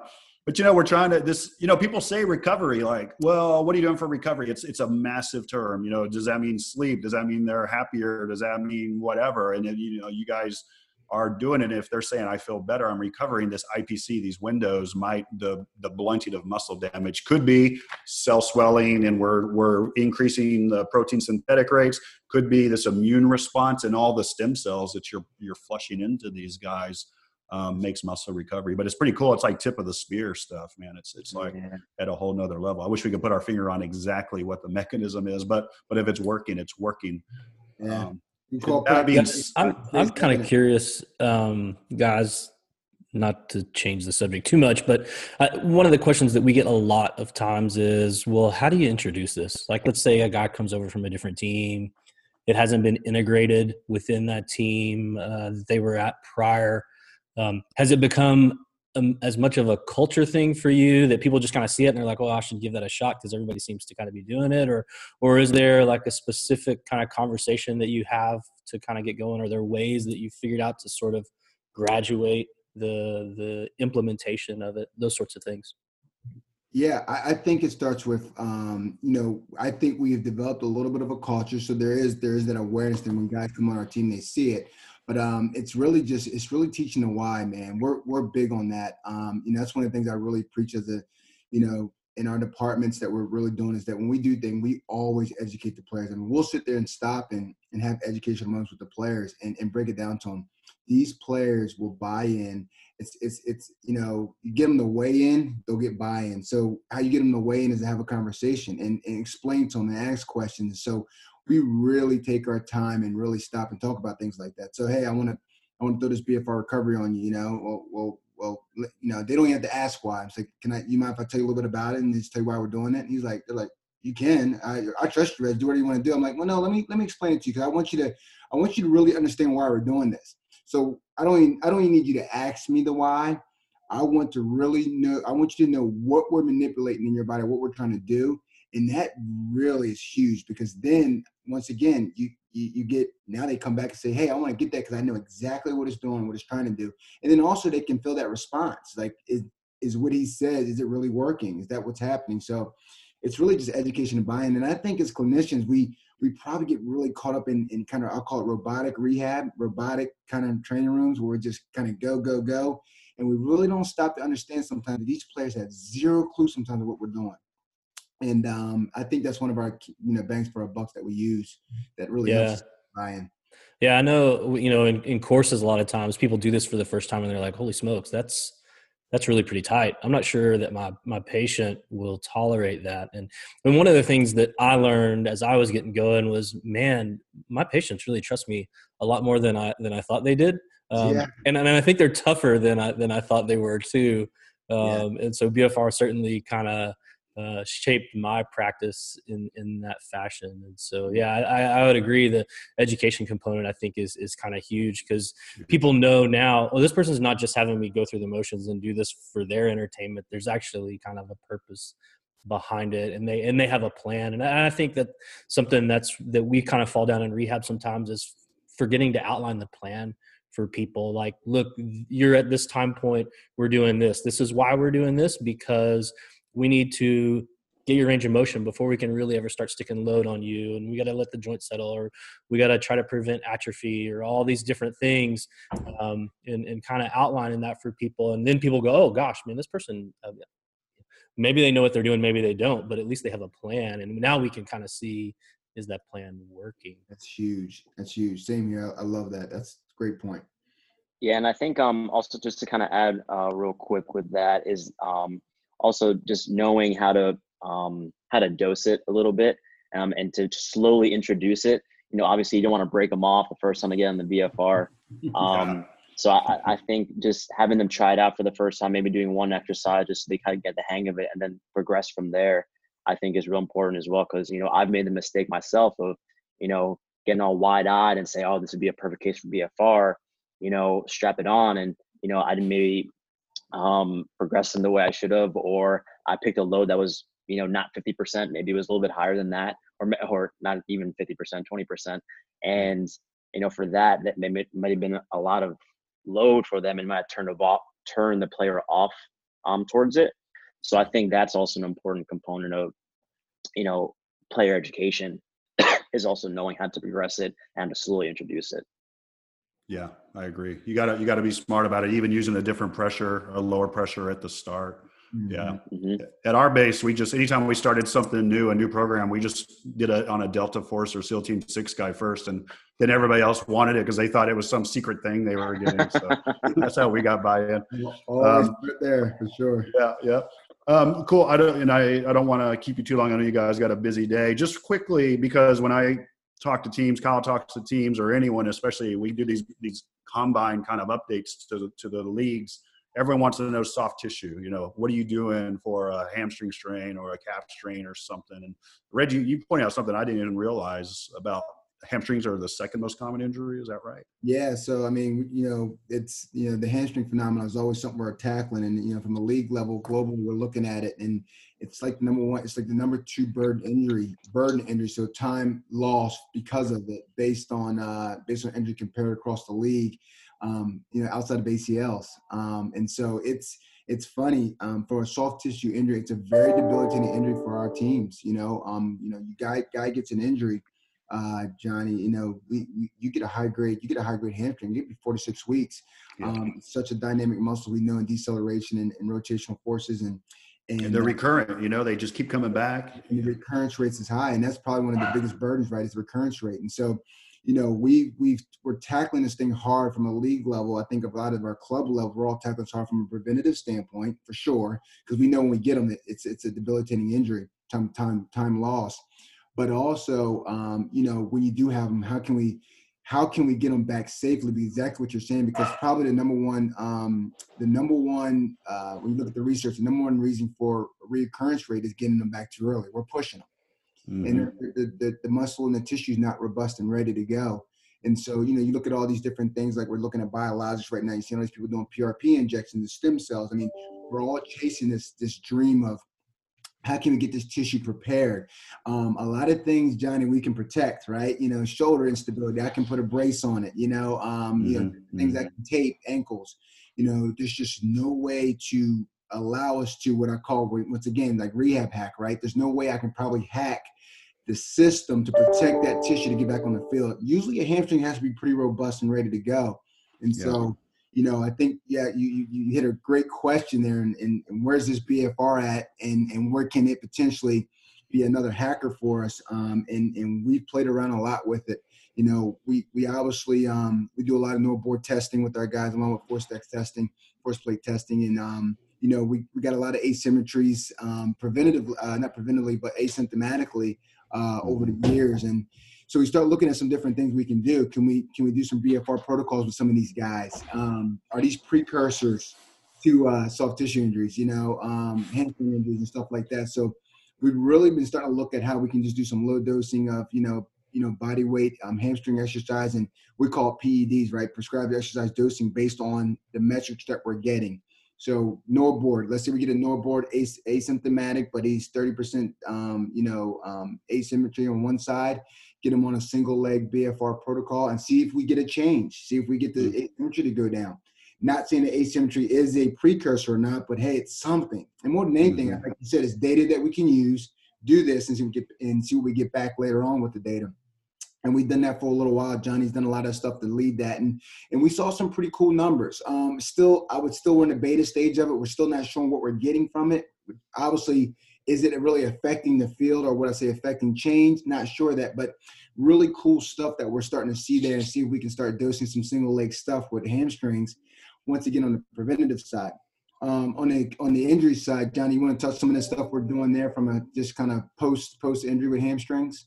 but you know we're trying to this you know people say recovery like well what are you doing for recovery it's it's a massive term you know does that mean sleep does that mean they're happier does that mean whatever and then, you know you guys are doing it if they're saying i feel better i'm recovering this ipc these windows might the the blunting of muscle damage could be cell swelling and we're we're increasing the protein synthetic rates could be this immune response and all the stem cells that you're you're flushing into these guys um, makes muscle recovery. But it's pretty cool. It's like tip of the spear stuff, man. It's it's like Yeah. at a whole nother level. I wish we could put our finger on exactly what the mechanism is, but but if it's working, it's working. Yeah. Um, You call that being practice- I'm I'm kind of curious, um, guys. Not to change the subject too much, but uh, one of the questions that we get a lot of times is, well, how do you introduce this? Like, let's say a guy comes over from a different team, it hasn't been integrated within that team uh, that they were at prior. Um, has it become um, as much of a culture thing for you that people just kind of see it and they're like, "Well, I should give that a shot" because everybody seems to kind of be doing it, or or is there like a specific kind of conversation that you have to kind of get going? Are there ways that you figured out to sort of graduate the the implementation of it? Those sorts of things. Yeah, I, I think it starts with, um, you know, I think we have developed a little bit of a culture. So there is there is that awareness that when guys come on our team, they see it. But um, it's really just it's really teaching the why, man. We're we're big on that. Um, you know, that's one of the things I really preach as a, you know, in our departments that we're really doing is that when we do things, we always educate the players. I mean, we'll sit there and stop and and have educational moments with the players and, and break it down to them. These players will buy in it's it's it's you know you get them to weigh in they'll get buy-in so how you get them to weigh in is to have a conversation and, and explain to them and ask questions so we really take our time and really stop and talk about things like that so hey i want to i want to throw this bfr recovery on you you know well well well you know they don't even have to ask why i'm like can i you mind if i tell you a little bit about it and just tell you why we're doing it and he's like they're like you can i i trust you Reg. do whatever you want to do i'm like well no let me let me explain it to you because i want you to i want you to really understand why we're doing this so I don't even I don't even need you to ask me the why. I want to really know. I want you to know what we're manipulating in your body, what we're trying to do, and that really is huge because then once again you you, you get now they come back and say, hey, I want to get that because I know exactly what it's doing, what it's trying to do, and then also they can feel that response. Like is is what he says, is it really working? Is that what's happening? So it's really just education and buy-in. And I think as clinicians, we we probably get really caught up in, in kind of I'll call it robotic rehab, robotic kind of training rooms where we just kind of go, go, go. and we really don't stop to understand sometimes that these players have zero clue sometimes of what we're doing. And um, I think that's one of our you know banks for our bucks that we use that really Yeah. helps buy-in. Yeah, I know. You know, in, in courses, a lot of times people do this for the first time, and they're like, "Holy smokes, that's that's really pretty tight." I'm not sure that my my patient will tolerate that. And and one of the things that I learned as I was getting going was, man, my patients really trust me a lot more than I than I thought they did. Um, Yeah. and and I think they're tougher than I than I thought they were too. Um, Yeah. And so BFR certainly kind of uh, shaped my practice in in that fashion. And so yeah, I, I would agree. The education component I think is is kind of huge because people know now. Well, this person's not just having me go through the motions and do this for their entertainment. There's actually kind of a purpose behind it and they and they have a plan and I I think that something that's that we kind of fall down in rehab sometimes is forgetting to outline the plan for people like look you're at this time point we're doing this this is why we're doing this because we need to get your range of motion before we can really ever start sticking load on you and we got to let the joint settle or we got to try to prevent atrophy or all these different things um, and, and kind of outlining that for people and then people go oh gosh man this person uh, maybe they know what they're doing maybe they don't but at least they have a plan and now we can kind of see is that plan working That's huge. That's huge. Same here. I love that. That's a great point. Yeah, and I think um also just to kind of add uh, real quick with that is um also just knowing how to um how to dose it a little bit um and to slowly introduce it. You know, obviously you don't want to break them off the first time they get on the BFR. Um, so I, I think just having them try it out for the first time, maybe doing one exercise just so they kind of get the hang of it and then progress from there, I think is real important as well. Cause, you know, I've made the mistake myself of, you know, getting all wide eyed and say, oh, this would be a perfect case for BFR, you know, strap it on. And, you know, I didn't maybe um, progress in the way I should have, or I picked a load that was, you know, not 50%, maybe it was a little bit higher than that, or, or not even 50%, 20%. And, you know, for that, that may, might have been a lot of load for them and might turn the off, turn the player off um, towards it. So I think that's also an important component of, you know, player education is also knowing how to progress it and to slowly introduce it. Yeah, I agree. You gotta you gotta be smart about it. Even using a different pressure, a lower pressure at the start. Yeah. hmm At our base, we just anytime we started something new, a new program, we just did it on a Delta Force or SEAL Team Six guy first, and then everybody else wanted it because they thought it was some secret thing they were getting. So that's how we got buy-in. Always Um, right there for sure. Yeah, yeah. Um, cool. I don't, and I, I don't want to keep you too long. I know you guys got a busy day. Just quickly, because when I talk to teams, Kyle talks to teams, or anyone, especially we do these these combine kind of updates to the, to the leagues. Everyone wants to know soft tissue. You know, what are you doing for a hamstring strain or a calf strain or something? And Reggie, you pointed out something I didn't even realize about hamstrings are the second most common injury. Is that right? Yeah, so I mean, you know, it's you know the hamstring phenomenon is always something we're tackling, and you know, from a league level, globally, we're looking at it, and it's like number one, it's like the number two burden injury, burden injury, so time lost because of it, based on uh, based on injury compared across the league, um, you know, outside of ACLs, um, and so it's it's funny um, for a soft tissue injury, it's a very debilitating injury for our teams. You know, um, you know, you guy guy gets an injury uh, Johnny, you know, we, we, you get a high grade, you get a high grade hamstring, you get 46 weeks. Yeah. Um, such a dynamic muscle. We know in deceleration and, and rotational forces and, and, And they're uh, recurrent. You know, they just keep coming back. the recurrence rates is high. And that's probably one of the biggest burdens, right? Is the recurrence rate. And so, you know, we, we've, we're tackling this thing hard from a league level. I think a lot of our club level, we're all tackling this hard from a preventative standpoint for sure. Cause we know when we get them, it's, it's a debilitating injury, time, time, time loss but also um, you know when you do have them how can we how can we get them back safely? Be exactly what you're saying because probably the number one um, the number one uh, when you look at the research the number one reason for reoccurrence rate is getting them back too early. We're pushing them Mhm. and the, the, the, the muscle and the tissue is not robust and ready to go. And so you know you look at all these different things like we're looking at biologics right now. You see all these people doing prp injections the stem cells. I mean we're all chasing this this dream of how can we get this tissue prepared? Um, a lot of things, Johnny, we can protect, right? You know, shoulder instability, I can put a brace on it. You know, um, you know, Mhm, things that can tape ankles. You know, there's just no way to allow us to what I call once again like rehab hack, right? There's no way I can probably hack the system to protect that tissue to get back on the field. Usually, a hamstring has to be pretty robust and ready to go, and Yeah. so you know, I think yeah, you you, hit a great question there, and, and, and, where's this BFR at, and and where can it potentially be another hacker for us? Um, and and we've played around a lot with it. You know, we we obviously um, we do a lot of NordBord testing with our guys, along with force deck testing, force plate testing, and um, you know, we, we got a lot of asymmetries, um, preventative, uh, not preventively, but asymptomatically uh, over the years. And so we start looking at some different things we can do. Can we can we do some BFR protocols with some of these guys? Um, are these precursors to uh, soft tissue injuries? You know, um, hamstring injuries and stuff like that. So we've really been starting to look at how we can just do some low dosing of you know you know body weight um, hamstring exercise and we call it PEDs, right? Prescribed exercise dosing based on the metrics that we're getting. So NordBord, let's say we get a NordBord as- asymptomatic, but he's 30%, um, you know, um, asymmetry on one side, get him on a single leg BFR protocol and see if we get a change, see if we get the mm. asymmetry to go down. Not saying that asymmetry is a precursor or not, but hey, it's something. And more than anything, mm-hmm. like you said, it's data that we can use, do this and see, what we get, and see what we get back later on with the data and we've done that for a little while. Johnny's done a lot of stuff to lead that, and and we saw some pretty cool numbers. Um, still, I would still we're in the beta stage of it. We're still not showing what we're getting from it. Obviously, is it really affecting the field or what I say affecting change? Not sure that, but really cool stuff that we're starting to see there, and see if we can start dosing some single leg stuff with hamstrings. Once again, on the preventative side. Um, on the on the injury side, Johnny, you want to touch some of the stuff we're doing there from a just kind of post post injury with hamstrings?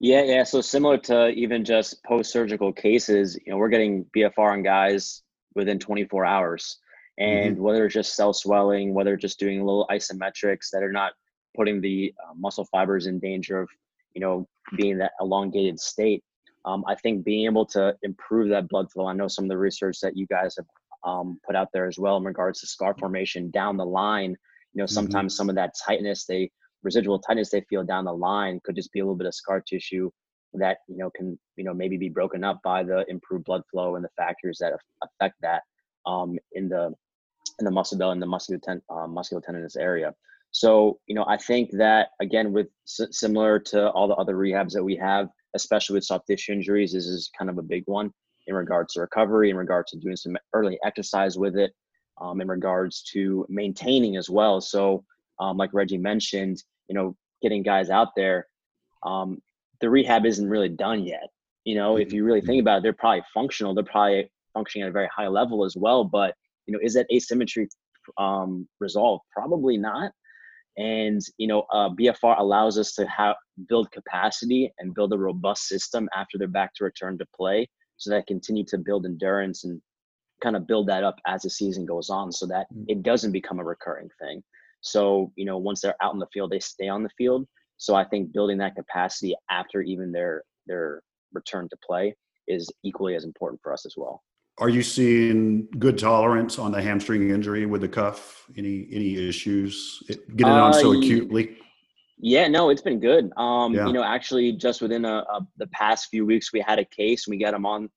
Yeah, yeah. So similar to even just post-surgical cases, you know, we're getting BFR on guys within 24 hours, and mm-hmm. whether it's just cell swelling, whether it's just doing little isometrics that are not putting the uh, muscle fibers in danger of, you know, being that elongated state. Um, I think being able to improve that blood flow. I know some of the research that you guys have um, put out there as well in regards to scar formation down the line. You know, mm-hmm. sometimes mm-hmm. some of that tightness they residual tightness they feel down the line could just be a little bit of scar tissue that you know can you know maybe be broken up by the improved blood flow and the factors that affect that um, in the in the muscle belt and the muscular ten, uh, musculotendinous area. So you know I think that again with s- similar to all the other rehabs that we have, especially with soft tissue injuries, this is kind of a big one in regards to recovery, in regards to doing some early exercise with it, um, in regards to maintaining as well. So um, like Reggie mentioned, you know, getting guys out there, um, the rehab isn't really done yet. You know, mm-hmm. if you really think mm-hmm. about it, they're probably functional. They're probably functioning at a very high level as well. But you know, is that asymmetry um, resolved? Probably not. And you know, uh, BFR allows us to have build capacity and build a robust system after they're back to return to play, so that I continue to build endurance and kind of build that up as the season goes on, so that mm. it doesn't become a recurring thing. So, you know, once they're out in the field, they stay on the field. So I think building that capacity after even their their return to play is equally as important for us as well. Are you seeing good tolerance on the hamstring injury with the cuff? Any any issues getting uh, on so acutely? Yeah, no, it's been good. Um, yeah. you know, actually, just within a, a, the past few weeks, we had a case and we got him on,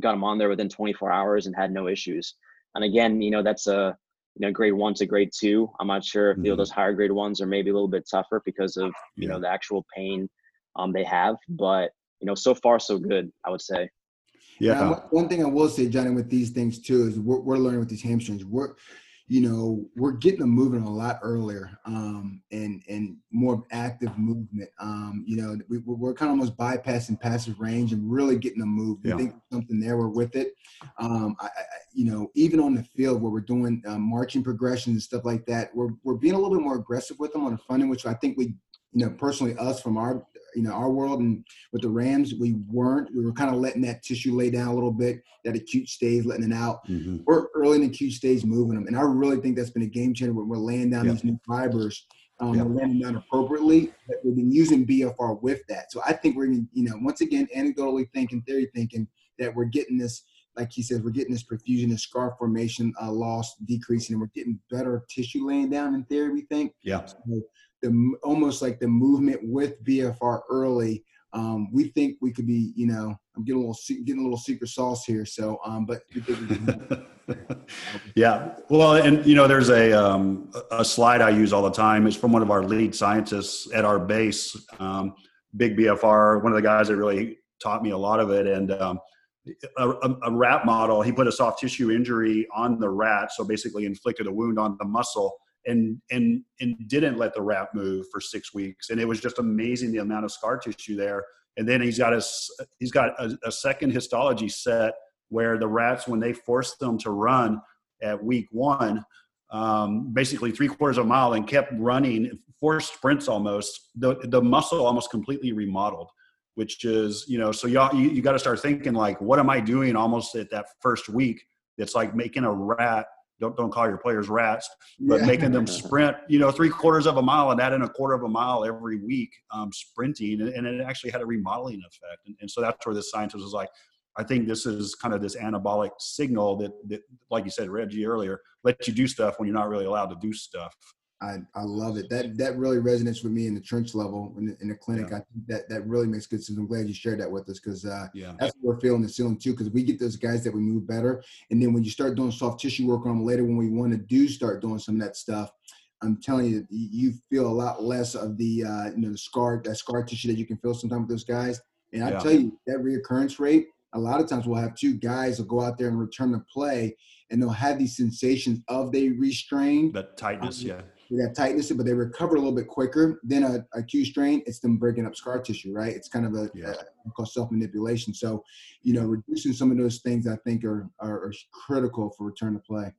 got him on there within 24 hours and had no issues. And again, you know, that's a you know grade one to grade two i'm not sure if mm-hmm. those higher grade ones are maybe a little bit tougher because of you yeah. know the actual pain um, they have but you know so far so good i would say yeah one thing i will say johnny with these things too is we're, we're learning with these hamstrings we're you know, we're getting them moving a lot earlier um, and and more active movement. Um, you know, we, we're kind of almost bypassing passive range and really getting them moved. Yeah. think something there. We're with it. Um, I, I, you know, even on the field where we're doing uh, marching progressions and stuff like that, we're we're being a little bit more aggressive with them on the front end, which I think we you know, personally, us from our, you know, our world and with the Rams, we weren't. We were kind of letting that tissue lay down a little bit, that acute stage, letting it out. Mm-hmm. We're early in the acute stage, moving them, and I really think that's been a game changer. When we're laying down these new fibers, um, we're laying down appropriately. We've been using BFR with that, so I think we're, you know, once again, anecdotally thinking, theory thinking that we're getting this like he says, we're getting this perfusion and scar formation uh, loss decreasing, and we're getting better tissue laying down. In theory, we think. Yeah. So the almost like the movement with BFR early. Um, we think we could be, you know, I'm getting a little getting a little secret sauce here. So, um, but yeah, well, and you know, there's a um, a slide I use all the time. It's from one of our lead scientists at our base, um, Big BFR, one of the guys that really taught me a lot of it. And um, a, a rat model. He put a soft tissue injury on the rat, so basically inflicted a wound on the muscle, and and and didn't let the rat move for six weeks. And it was just amazing the amount of scar tissue there. And then he's got a he's got a, a second histology set where the rats, when they forced them to run at week one, um, basically three quarters of a mile and kept running, forced sprints almost, the, the muscle almost completely remodeled, which is, you know, so y'all, you, you got to start thinking like, what am I doing almost at that first week? It's like making a rat. Don't, don't call your players rats, but yeah. making them sprint, you know, three quarters of a mile and that in a quarter of a mile every week um, sprinting. And, and, it actually had a remodeling effect. And, and so that's where the scientist was like, I think this is kind of this anabolic signal that, that, like you said, Reggie earlier, let you do stuff when you're not really allowed to do stuff. I, I love it. That that really resonates with me in the trench level in the, in the clinic. Yeah. I think that that really makes good sense. I'm glad you shared that with us because uh, yeah. that's what we're feeling the ceiling too. Because we get those guys that we move better, and then when you start doing soft tissue work on them later, when we want to do start doing some of that stuff, I'm telling you, you feel a lot less of the uh, you know the scar that scar tissue that you can feel sometimes with those guys. And I yeah. tell you, that reoccurrence rate a lot of times we'll have two guys will go out there and return to play and they'll have these sensations of they restrained. That tightness, um, yeah. That tightness, but they recover a little bit quicker than a acute strain. It's them breaking up scar tissue, right? It's kind of a, yeah. a self manipulation. So, you know, reducing some of those things I think are, are, are critical for return to play.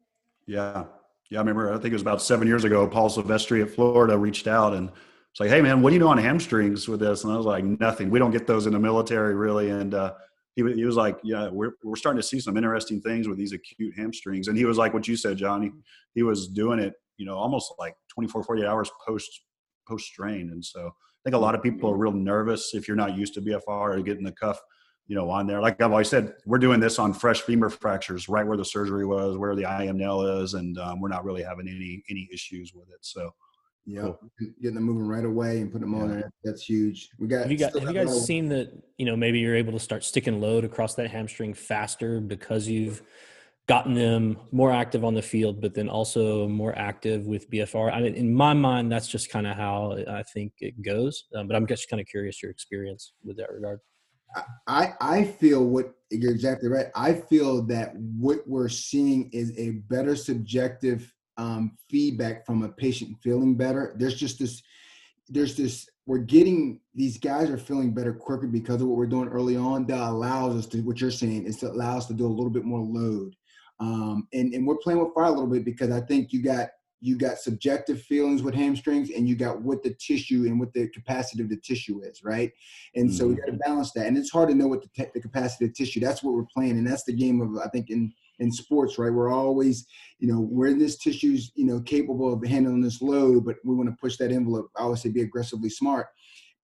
Yeah, yeah. I remember. I think it was about seven years ago. Paul Silvestri at Florida reached out and it's like, "Hey, man, what do you know on hamstrings with this?" And I was like, "Nothing. We don't get those in the military, really." And uh, he, he was like, yeah, we're, we're starting to see some interesting things with these acute hamstrings. And he was like, what you said, Johnny, he was doing it, you know, almost like 24, 48 hours post, post strain. And so I think a lot of people are real nervous if you're not used to BFR or getting the cuff, you know, on there. Like I've always said, we're doing this on fresh femur fractures, right where the surgery was, where the IM nail is. And um, we're not really having any, any issues with it. So, yeah, cool. getting them moving right away and putting them on there. That's huge. We got. Have you, got, have you guys seen that? You know, maybe you're able to start sticking load across that hamstring faster because you've gotten them more active on the field, but then also more active with BFR. I mean, in my mind, that's just kind of how I think it goes. Um, but I'm just kind of curious your experience with that regard. I I feel what you're exactly right. I feel that what we're seeing is a better subjective um, feedback from a patient feeling better. There's just this, there's this, we're getting these guys are feeling better quicker because of what we're doing early on. That allows us to, what you're saying, is to allow us to do a little bit more load. Um, and, and we're playing with fire a little bit because I think you got you got subjective feelings with hamstrings and you got what the tissue and what the capacity of the tissue is right and mm-hmm. so we got to balance that and it's hard to know what the, te- the capacity of the tissue that's what we're playing and that's the game of i think in in sports, right? We're always, you know, where this tissue's, you know, capable of handling this load, but we want to push that envelope. I always say be aggressively smart.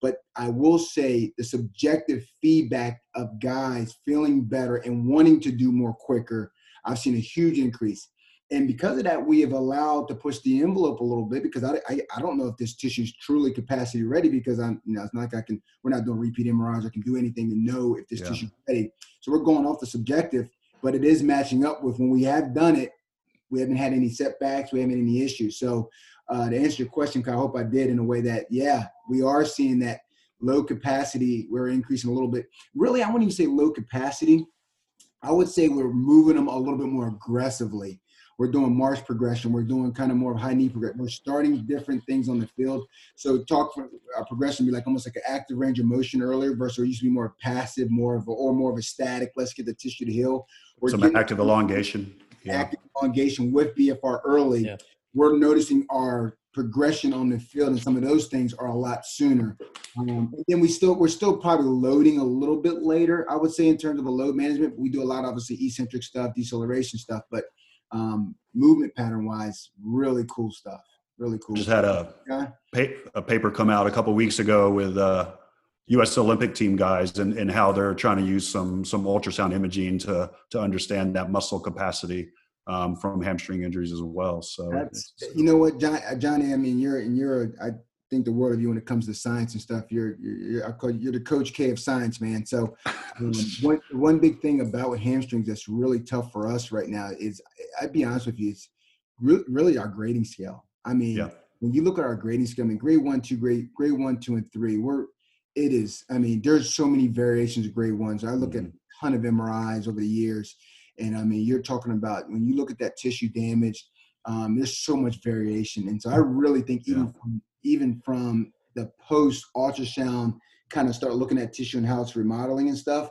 But I will say the subjective feedback of guys feeling better and wanting to do more quicker, I've seen a huge increase. And because of that, we have allowed to push the envelope a little bit because I, I, I don't know if this tissue is truly capacity ready because I'm, you know, it's not like I can, we're not doing repeat MRIs I can do anything to know if this yeah. tissue is ready. So we're going off the subjective but it is matching up with when we have done it. We haven't had any setbacks. We haven't had any issues. So uh, to answer your question, I hope I did in a way that yeah, we are seeing that low capacity. We're increasing a little bit. Really, I wouldn't even say low capacity. I would say we're moving them a little bit more aggressively. We're doing march progression. We're doing kind of more of high knee progression. We're starting different things on the field. So talk for our progression be like almost like an active range of motion earlier versus it used to be more passive, more of a, or more of a static. Let's get the tissue to heal. We're Some active elongation. Yeah. Active elongation with BFR early. Yeah. We're noticing our progression on the field and some of those things are a lot sooner. Um, then we still we're still probably loading a little bit later. I would say in terms of a load management, we do a lot obviously eccentric stuff, deceleration stuff, but um, movement pattern wise, really cool stuff. Really cool. Just had a, pa- a paper come out a couple weeks ago with uh, U.S. Olympic team guys and, and how they're trying to use some some ultrasound imaging to to understand that muscle capacity um, from hamstring injuries as well. So That's, you know what, John, Johnny. I mean, you're and you're. I think the world of you when it comes to science and stuff. You're you're I call you're the Coach K of science, man. So um, one one big thing about hamstrings that's really tough for us right now is I'd be honest with you, it's re- really our grading scale. I mean, yeah. when you look at our grading scale, I mean, grade one, two, grade grade one, two, and three, we're it is. I mean, there's so many variations of grade ones. I look Mhm. at a ton of MRIs over the years, and I mean, you're talking about when you look at that tissue damage, um, there's so much variation. And so I really think even Yeah. from, even from the post ultrasound kind of start looking at tissue and how it's remodeling and stuff,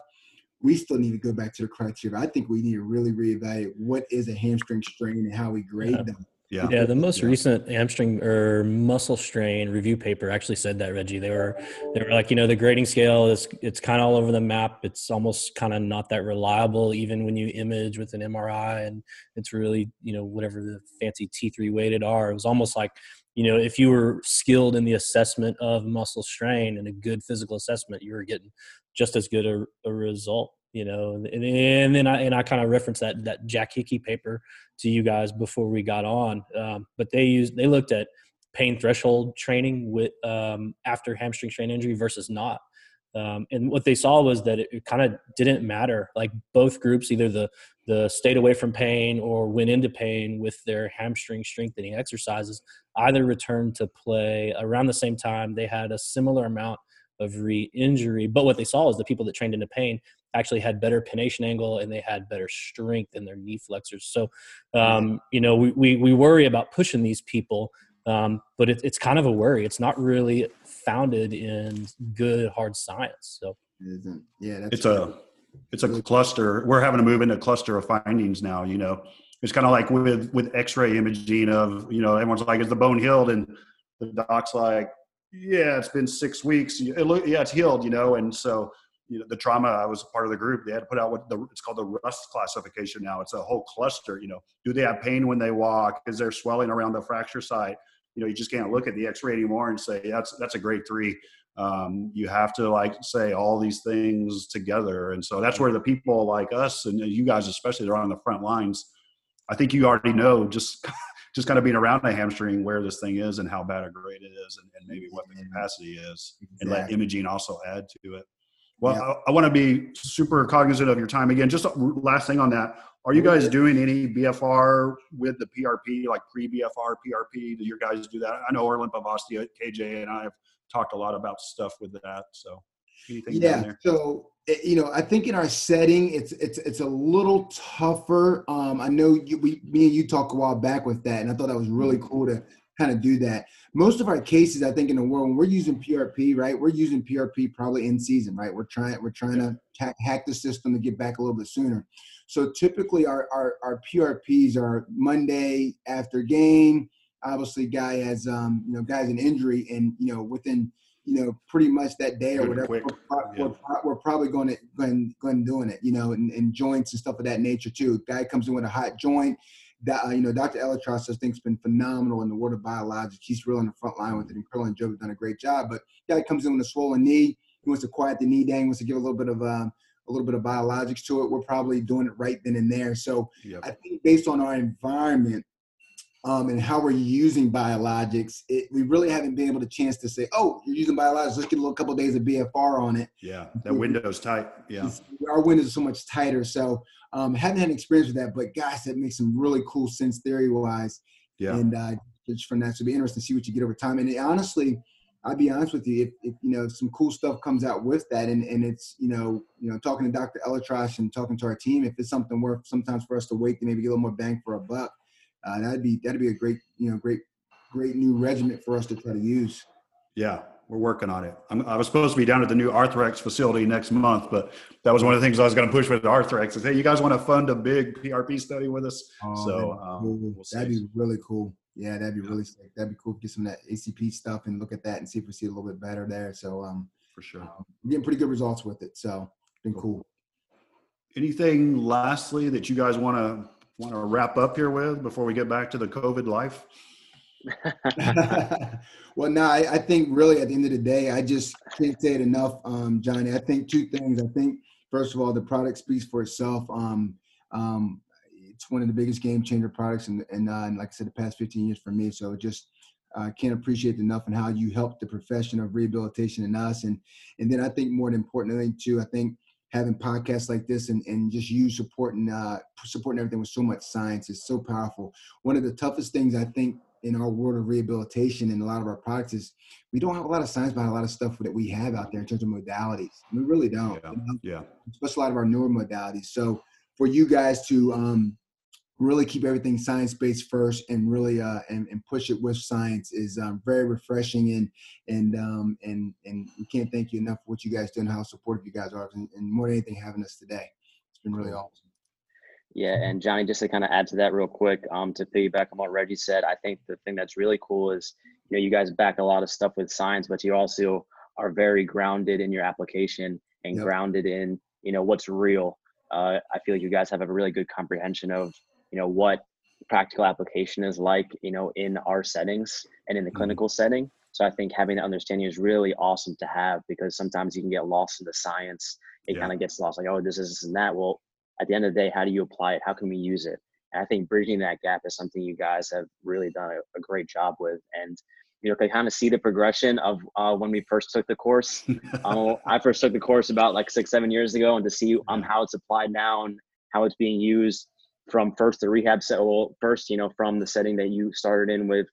we still need to go back to the criteria. I think we need to really reevaluate what is a hamstring strain and how we grade Yeah. them. Yeah. Yeah, the most Yeah. recent hamstring or muscle strain review paper actually said that Reggie. They were they were like, you know, the grading scale is it's kind of all over the map. It's almost kind of not that reliable, even when you image with an MRI, and it's really you know whatever the fancy T3 weighted are. It was almost like you know if you were skilled in the assessment of muscle strain and a good physical assessment, you were getting just as good a, a result. You know, and, and then I and I kind of referenced that that Jack Hickey paper to you guys before we got on. Um, but they used they looked at pain threshold training with um, after hamstring strain injury versus not. Um, and what they saw was that it, it kind of didn't matter. Like both groups, either the the stayed away from pain or went into pain with their hamstring strengthening exercises, either returned to play around the same time. They had a similar amount of re-injury, but what they saw was the people that trained into pain actually had better pennation angle and they had better strength in their knee flexors. So, um, you know, we, we, we worry about pushing these people, um, but it, it's kind of a worry. It's not really founded in good hard science. So, It isn't. Yeah, that's it's a it's a cluster we're having to move into a cluster of findings now you know it's kind of like with with x-ray imaging of you know everyone's like is the bone healed and the doc's like yeah it's been six weeks. It look, yeah it's healed you know and so you know the trauma i was part of the group. They had to put out what the it's called the RUST classification now. It's a whole cluster you know. Do they have pain when they walk? Is there swelling around the fracture site? You know you just can't look at the x-ray anymore and say that's that's a grade three. Um, you have to like say all these things together. And so that's where the people like us and you guys especially that are on the front lines i think you already know just just kind of being around a hamstring where this thing is and how bad a grade it is and, and maybe what the capacity is and let imaging also add to it. Well Yeah. i, I want to be super cognizant of your time. Again just a last thing on that. Are you guys doing any bfr with the prp like pre-bfr prp do your guys do that? I know Orr Limpisvasti, kj and i have talked a lot about stuff with that so anything yeah so you know i think in our setting it's it's it's a little tougher. Um i know you, we me and you talked a while back with that and i thought that was really cool to kind of do that. Most of our cases i think in the world when we're using prp right we're using prp probably in season right? We're trying we're trying to hack, hack the system to get back a little bit sooner. So typically our our, our prps are monday after game. Obviously guy has um you know guys an injury and you know within you know, pretty much that day or whatever, we're, yeah. we're, we're probably going to going going doing it, you know, and, and joints and stuff of that nature too. Guy comes in with a hot joint. That uh, you know, Dr. ElAttrache I think has been phenomenal in the world of biologics. He's really on the front line with it, and Kerlan-Jobe have done a great job. But guy comes in with a swollen knee. He wants to quiet the knee down. He wants to give a little bit of um, a little bit of biologics to it. We're probably doing it right then and there. So Yep. I think based on our environment um, and how we're using biologics, it, we really haven't been able to chance to say, oh, you're using biologics. Let's get a little couple days of BFR on it. yeah that window's tight yeah Our windows are so much tighter. So um, haven't had experience with that, but guys, that makes some really cool sense theory wise. yeah And uh, just from that, so it'll be interesting to see what you get over time. And honestly, I'll be honest with you, if, if you know some cool stuff comes out with that, and, and it's you know you know talking to Dr. ElAttrache and talking to our team, if it's something worth sometimes for us to wait to maybe get a little more bang for a buck, uh, that'd be that'd be a great you know great great new regiment for us to try to use. Yeah, we're working on it. I'm, I was supposed to be down at the new Arthrex facility next month, but that was one of the things I was going to push with Arthrex. Is hey, you guys want to fund a big PRP study with us? so that'd be um, cool. we'll that'd be really cool. Yeah, that'd be really sick. That'd be cool. To get some of that ACP stuff and look at that and see if we see a little bit better there. So um, for sure. um, we're getting pretty good results with it. So been cool. Anything lastly that you guys want to want to wrap up here with before we get back to the COVID life? well, no, I, I think really at the end of the day, I just can't say it enough, um, Johnny. I think two things. I think first of all, the product speaks for itself. Um, um, it's one of the biggest game changer products, and uh, like I said, the past 15 years for me. So just uh, can't appreciate enough and how you helped the profession of rehabilitation and us. And and then I think more importantly too, I think having podcasts like this and, and just you supporting uh, supporting everything with so much science is so powerful. One of the toughest things I think in our world of rehabilitation and a lot of our practice, is we don't have a lot of science behind a lot of stuff that we have out there in terms of modalities. We really don't. Yeah. you know? Yeah. especially a lot of our newer modalities. So for you guys to um, really keep everything science based first and really uh, and, and push it with science is um, very refreshing and and um, and and we can't thank you enough for what you guys do and how supportive you guys are and, and more than anything having us today. It's been really awesome. Yeah, and Johnny, just to kind of add to that real quick, um, to piggyback on what Reggie said, I think the thing that's really cool is, you know, you guys back a lot of stuff with science, but you also are very grounded in your application and Yep. grounded in, you know, what's real. Uh, I feel like you guys have a really good comprehension of, you know, what practical application is like, you know, in our settings and in the Mhm. clinical setting. So I think having that understanding is really awesome to have because sometimes you can get lost in the science. It Yeah. kind of gets lost, like, oh, this is this and that. Well, at the end of the day, how do you apply it? How can we use it? And I think bridging that gap is something you guys have really done a, a great job with. And you know, to kind of see the progression of uh, when we first took the course. um, I first took the course about like six, seven years ago, and to see um how it's applied now and how it's being used from first the rehab set. Well, first, you know, from the setting that you started in with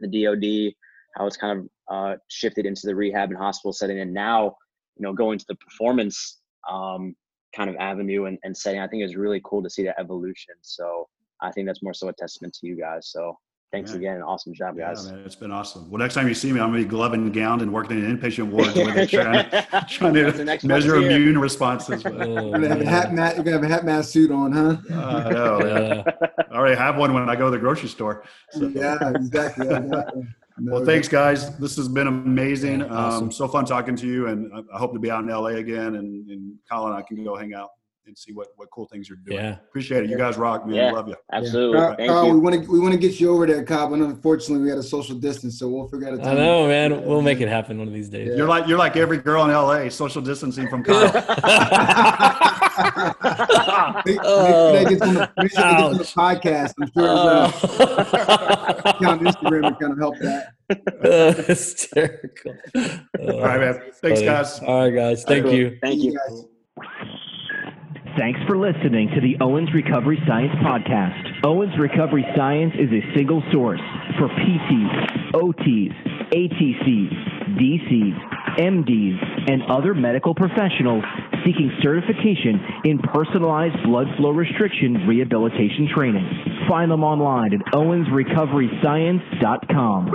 the DoD, how it's kind of uh, shifted into the rehab and hospital setting, and now, you know, going to the performance um, kind of avenue and, and setting. I think is really cool to see that evolution. So I think that's more so a testament to you guys. So thanks Yeah. again. Awesome job, Yeah, guys. man, it's been awesome. Well, next time you see me, I'm gonna be glove and gowned and working in an inpatient wards with it, trying, trying That's the to next measure immune responses. But, Oh, You're gonna have a man. hat mat. You're gonna have a hat mask suit on, huh? uh, I know. Yeah. I already have one when I go to the grocery store. So. yeah, exactly. exactly. No, Well, thanks, guys. This has been amazing. Yeah, awesome. Um, so fun talking to you, and I- I hope to be out in LA again. And, and Colin, I can go hang out and see what, what cool things you're doing. Yeah. Appreciate it. You guys rock, man. Yeah. Love you. Absolutely. Carl, Thank Carl, we want to we want to get you over there, Cobb, but unfortunately we had a social distance, so we'll figure out a time. I know, man. We'll make it happen one of these days. You're like you're like every girl in LA, social distancing from Kyle. Make, make Oh. sure that the, make sure that gets on the podcast. I'm sure uh, Oh. on Instagram and kind of help that. hysterical. All right, man. Thanks, guys. All right, guys. Thank Cool. you. Thank you. guys. Thanks for listening to the Owens Recovery Science Podcast. Owens Recovery Science is a single source for PTs, OTs, ATCs, DCs, MDs, and other medical professionals seeking certification in personalized blood flow restriction rehabilitation training. Find them online at owensrecoveryscience.com.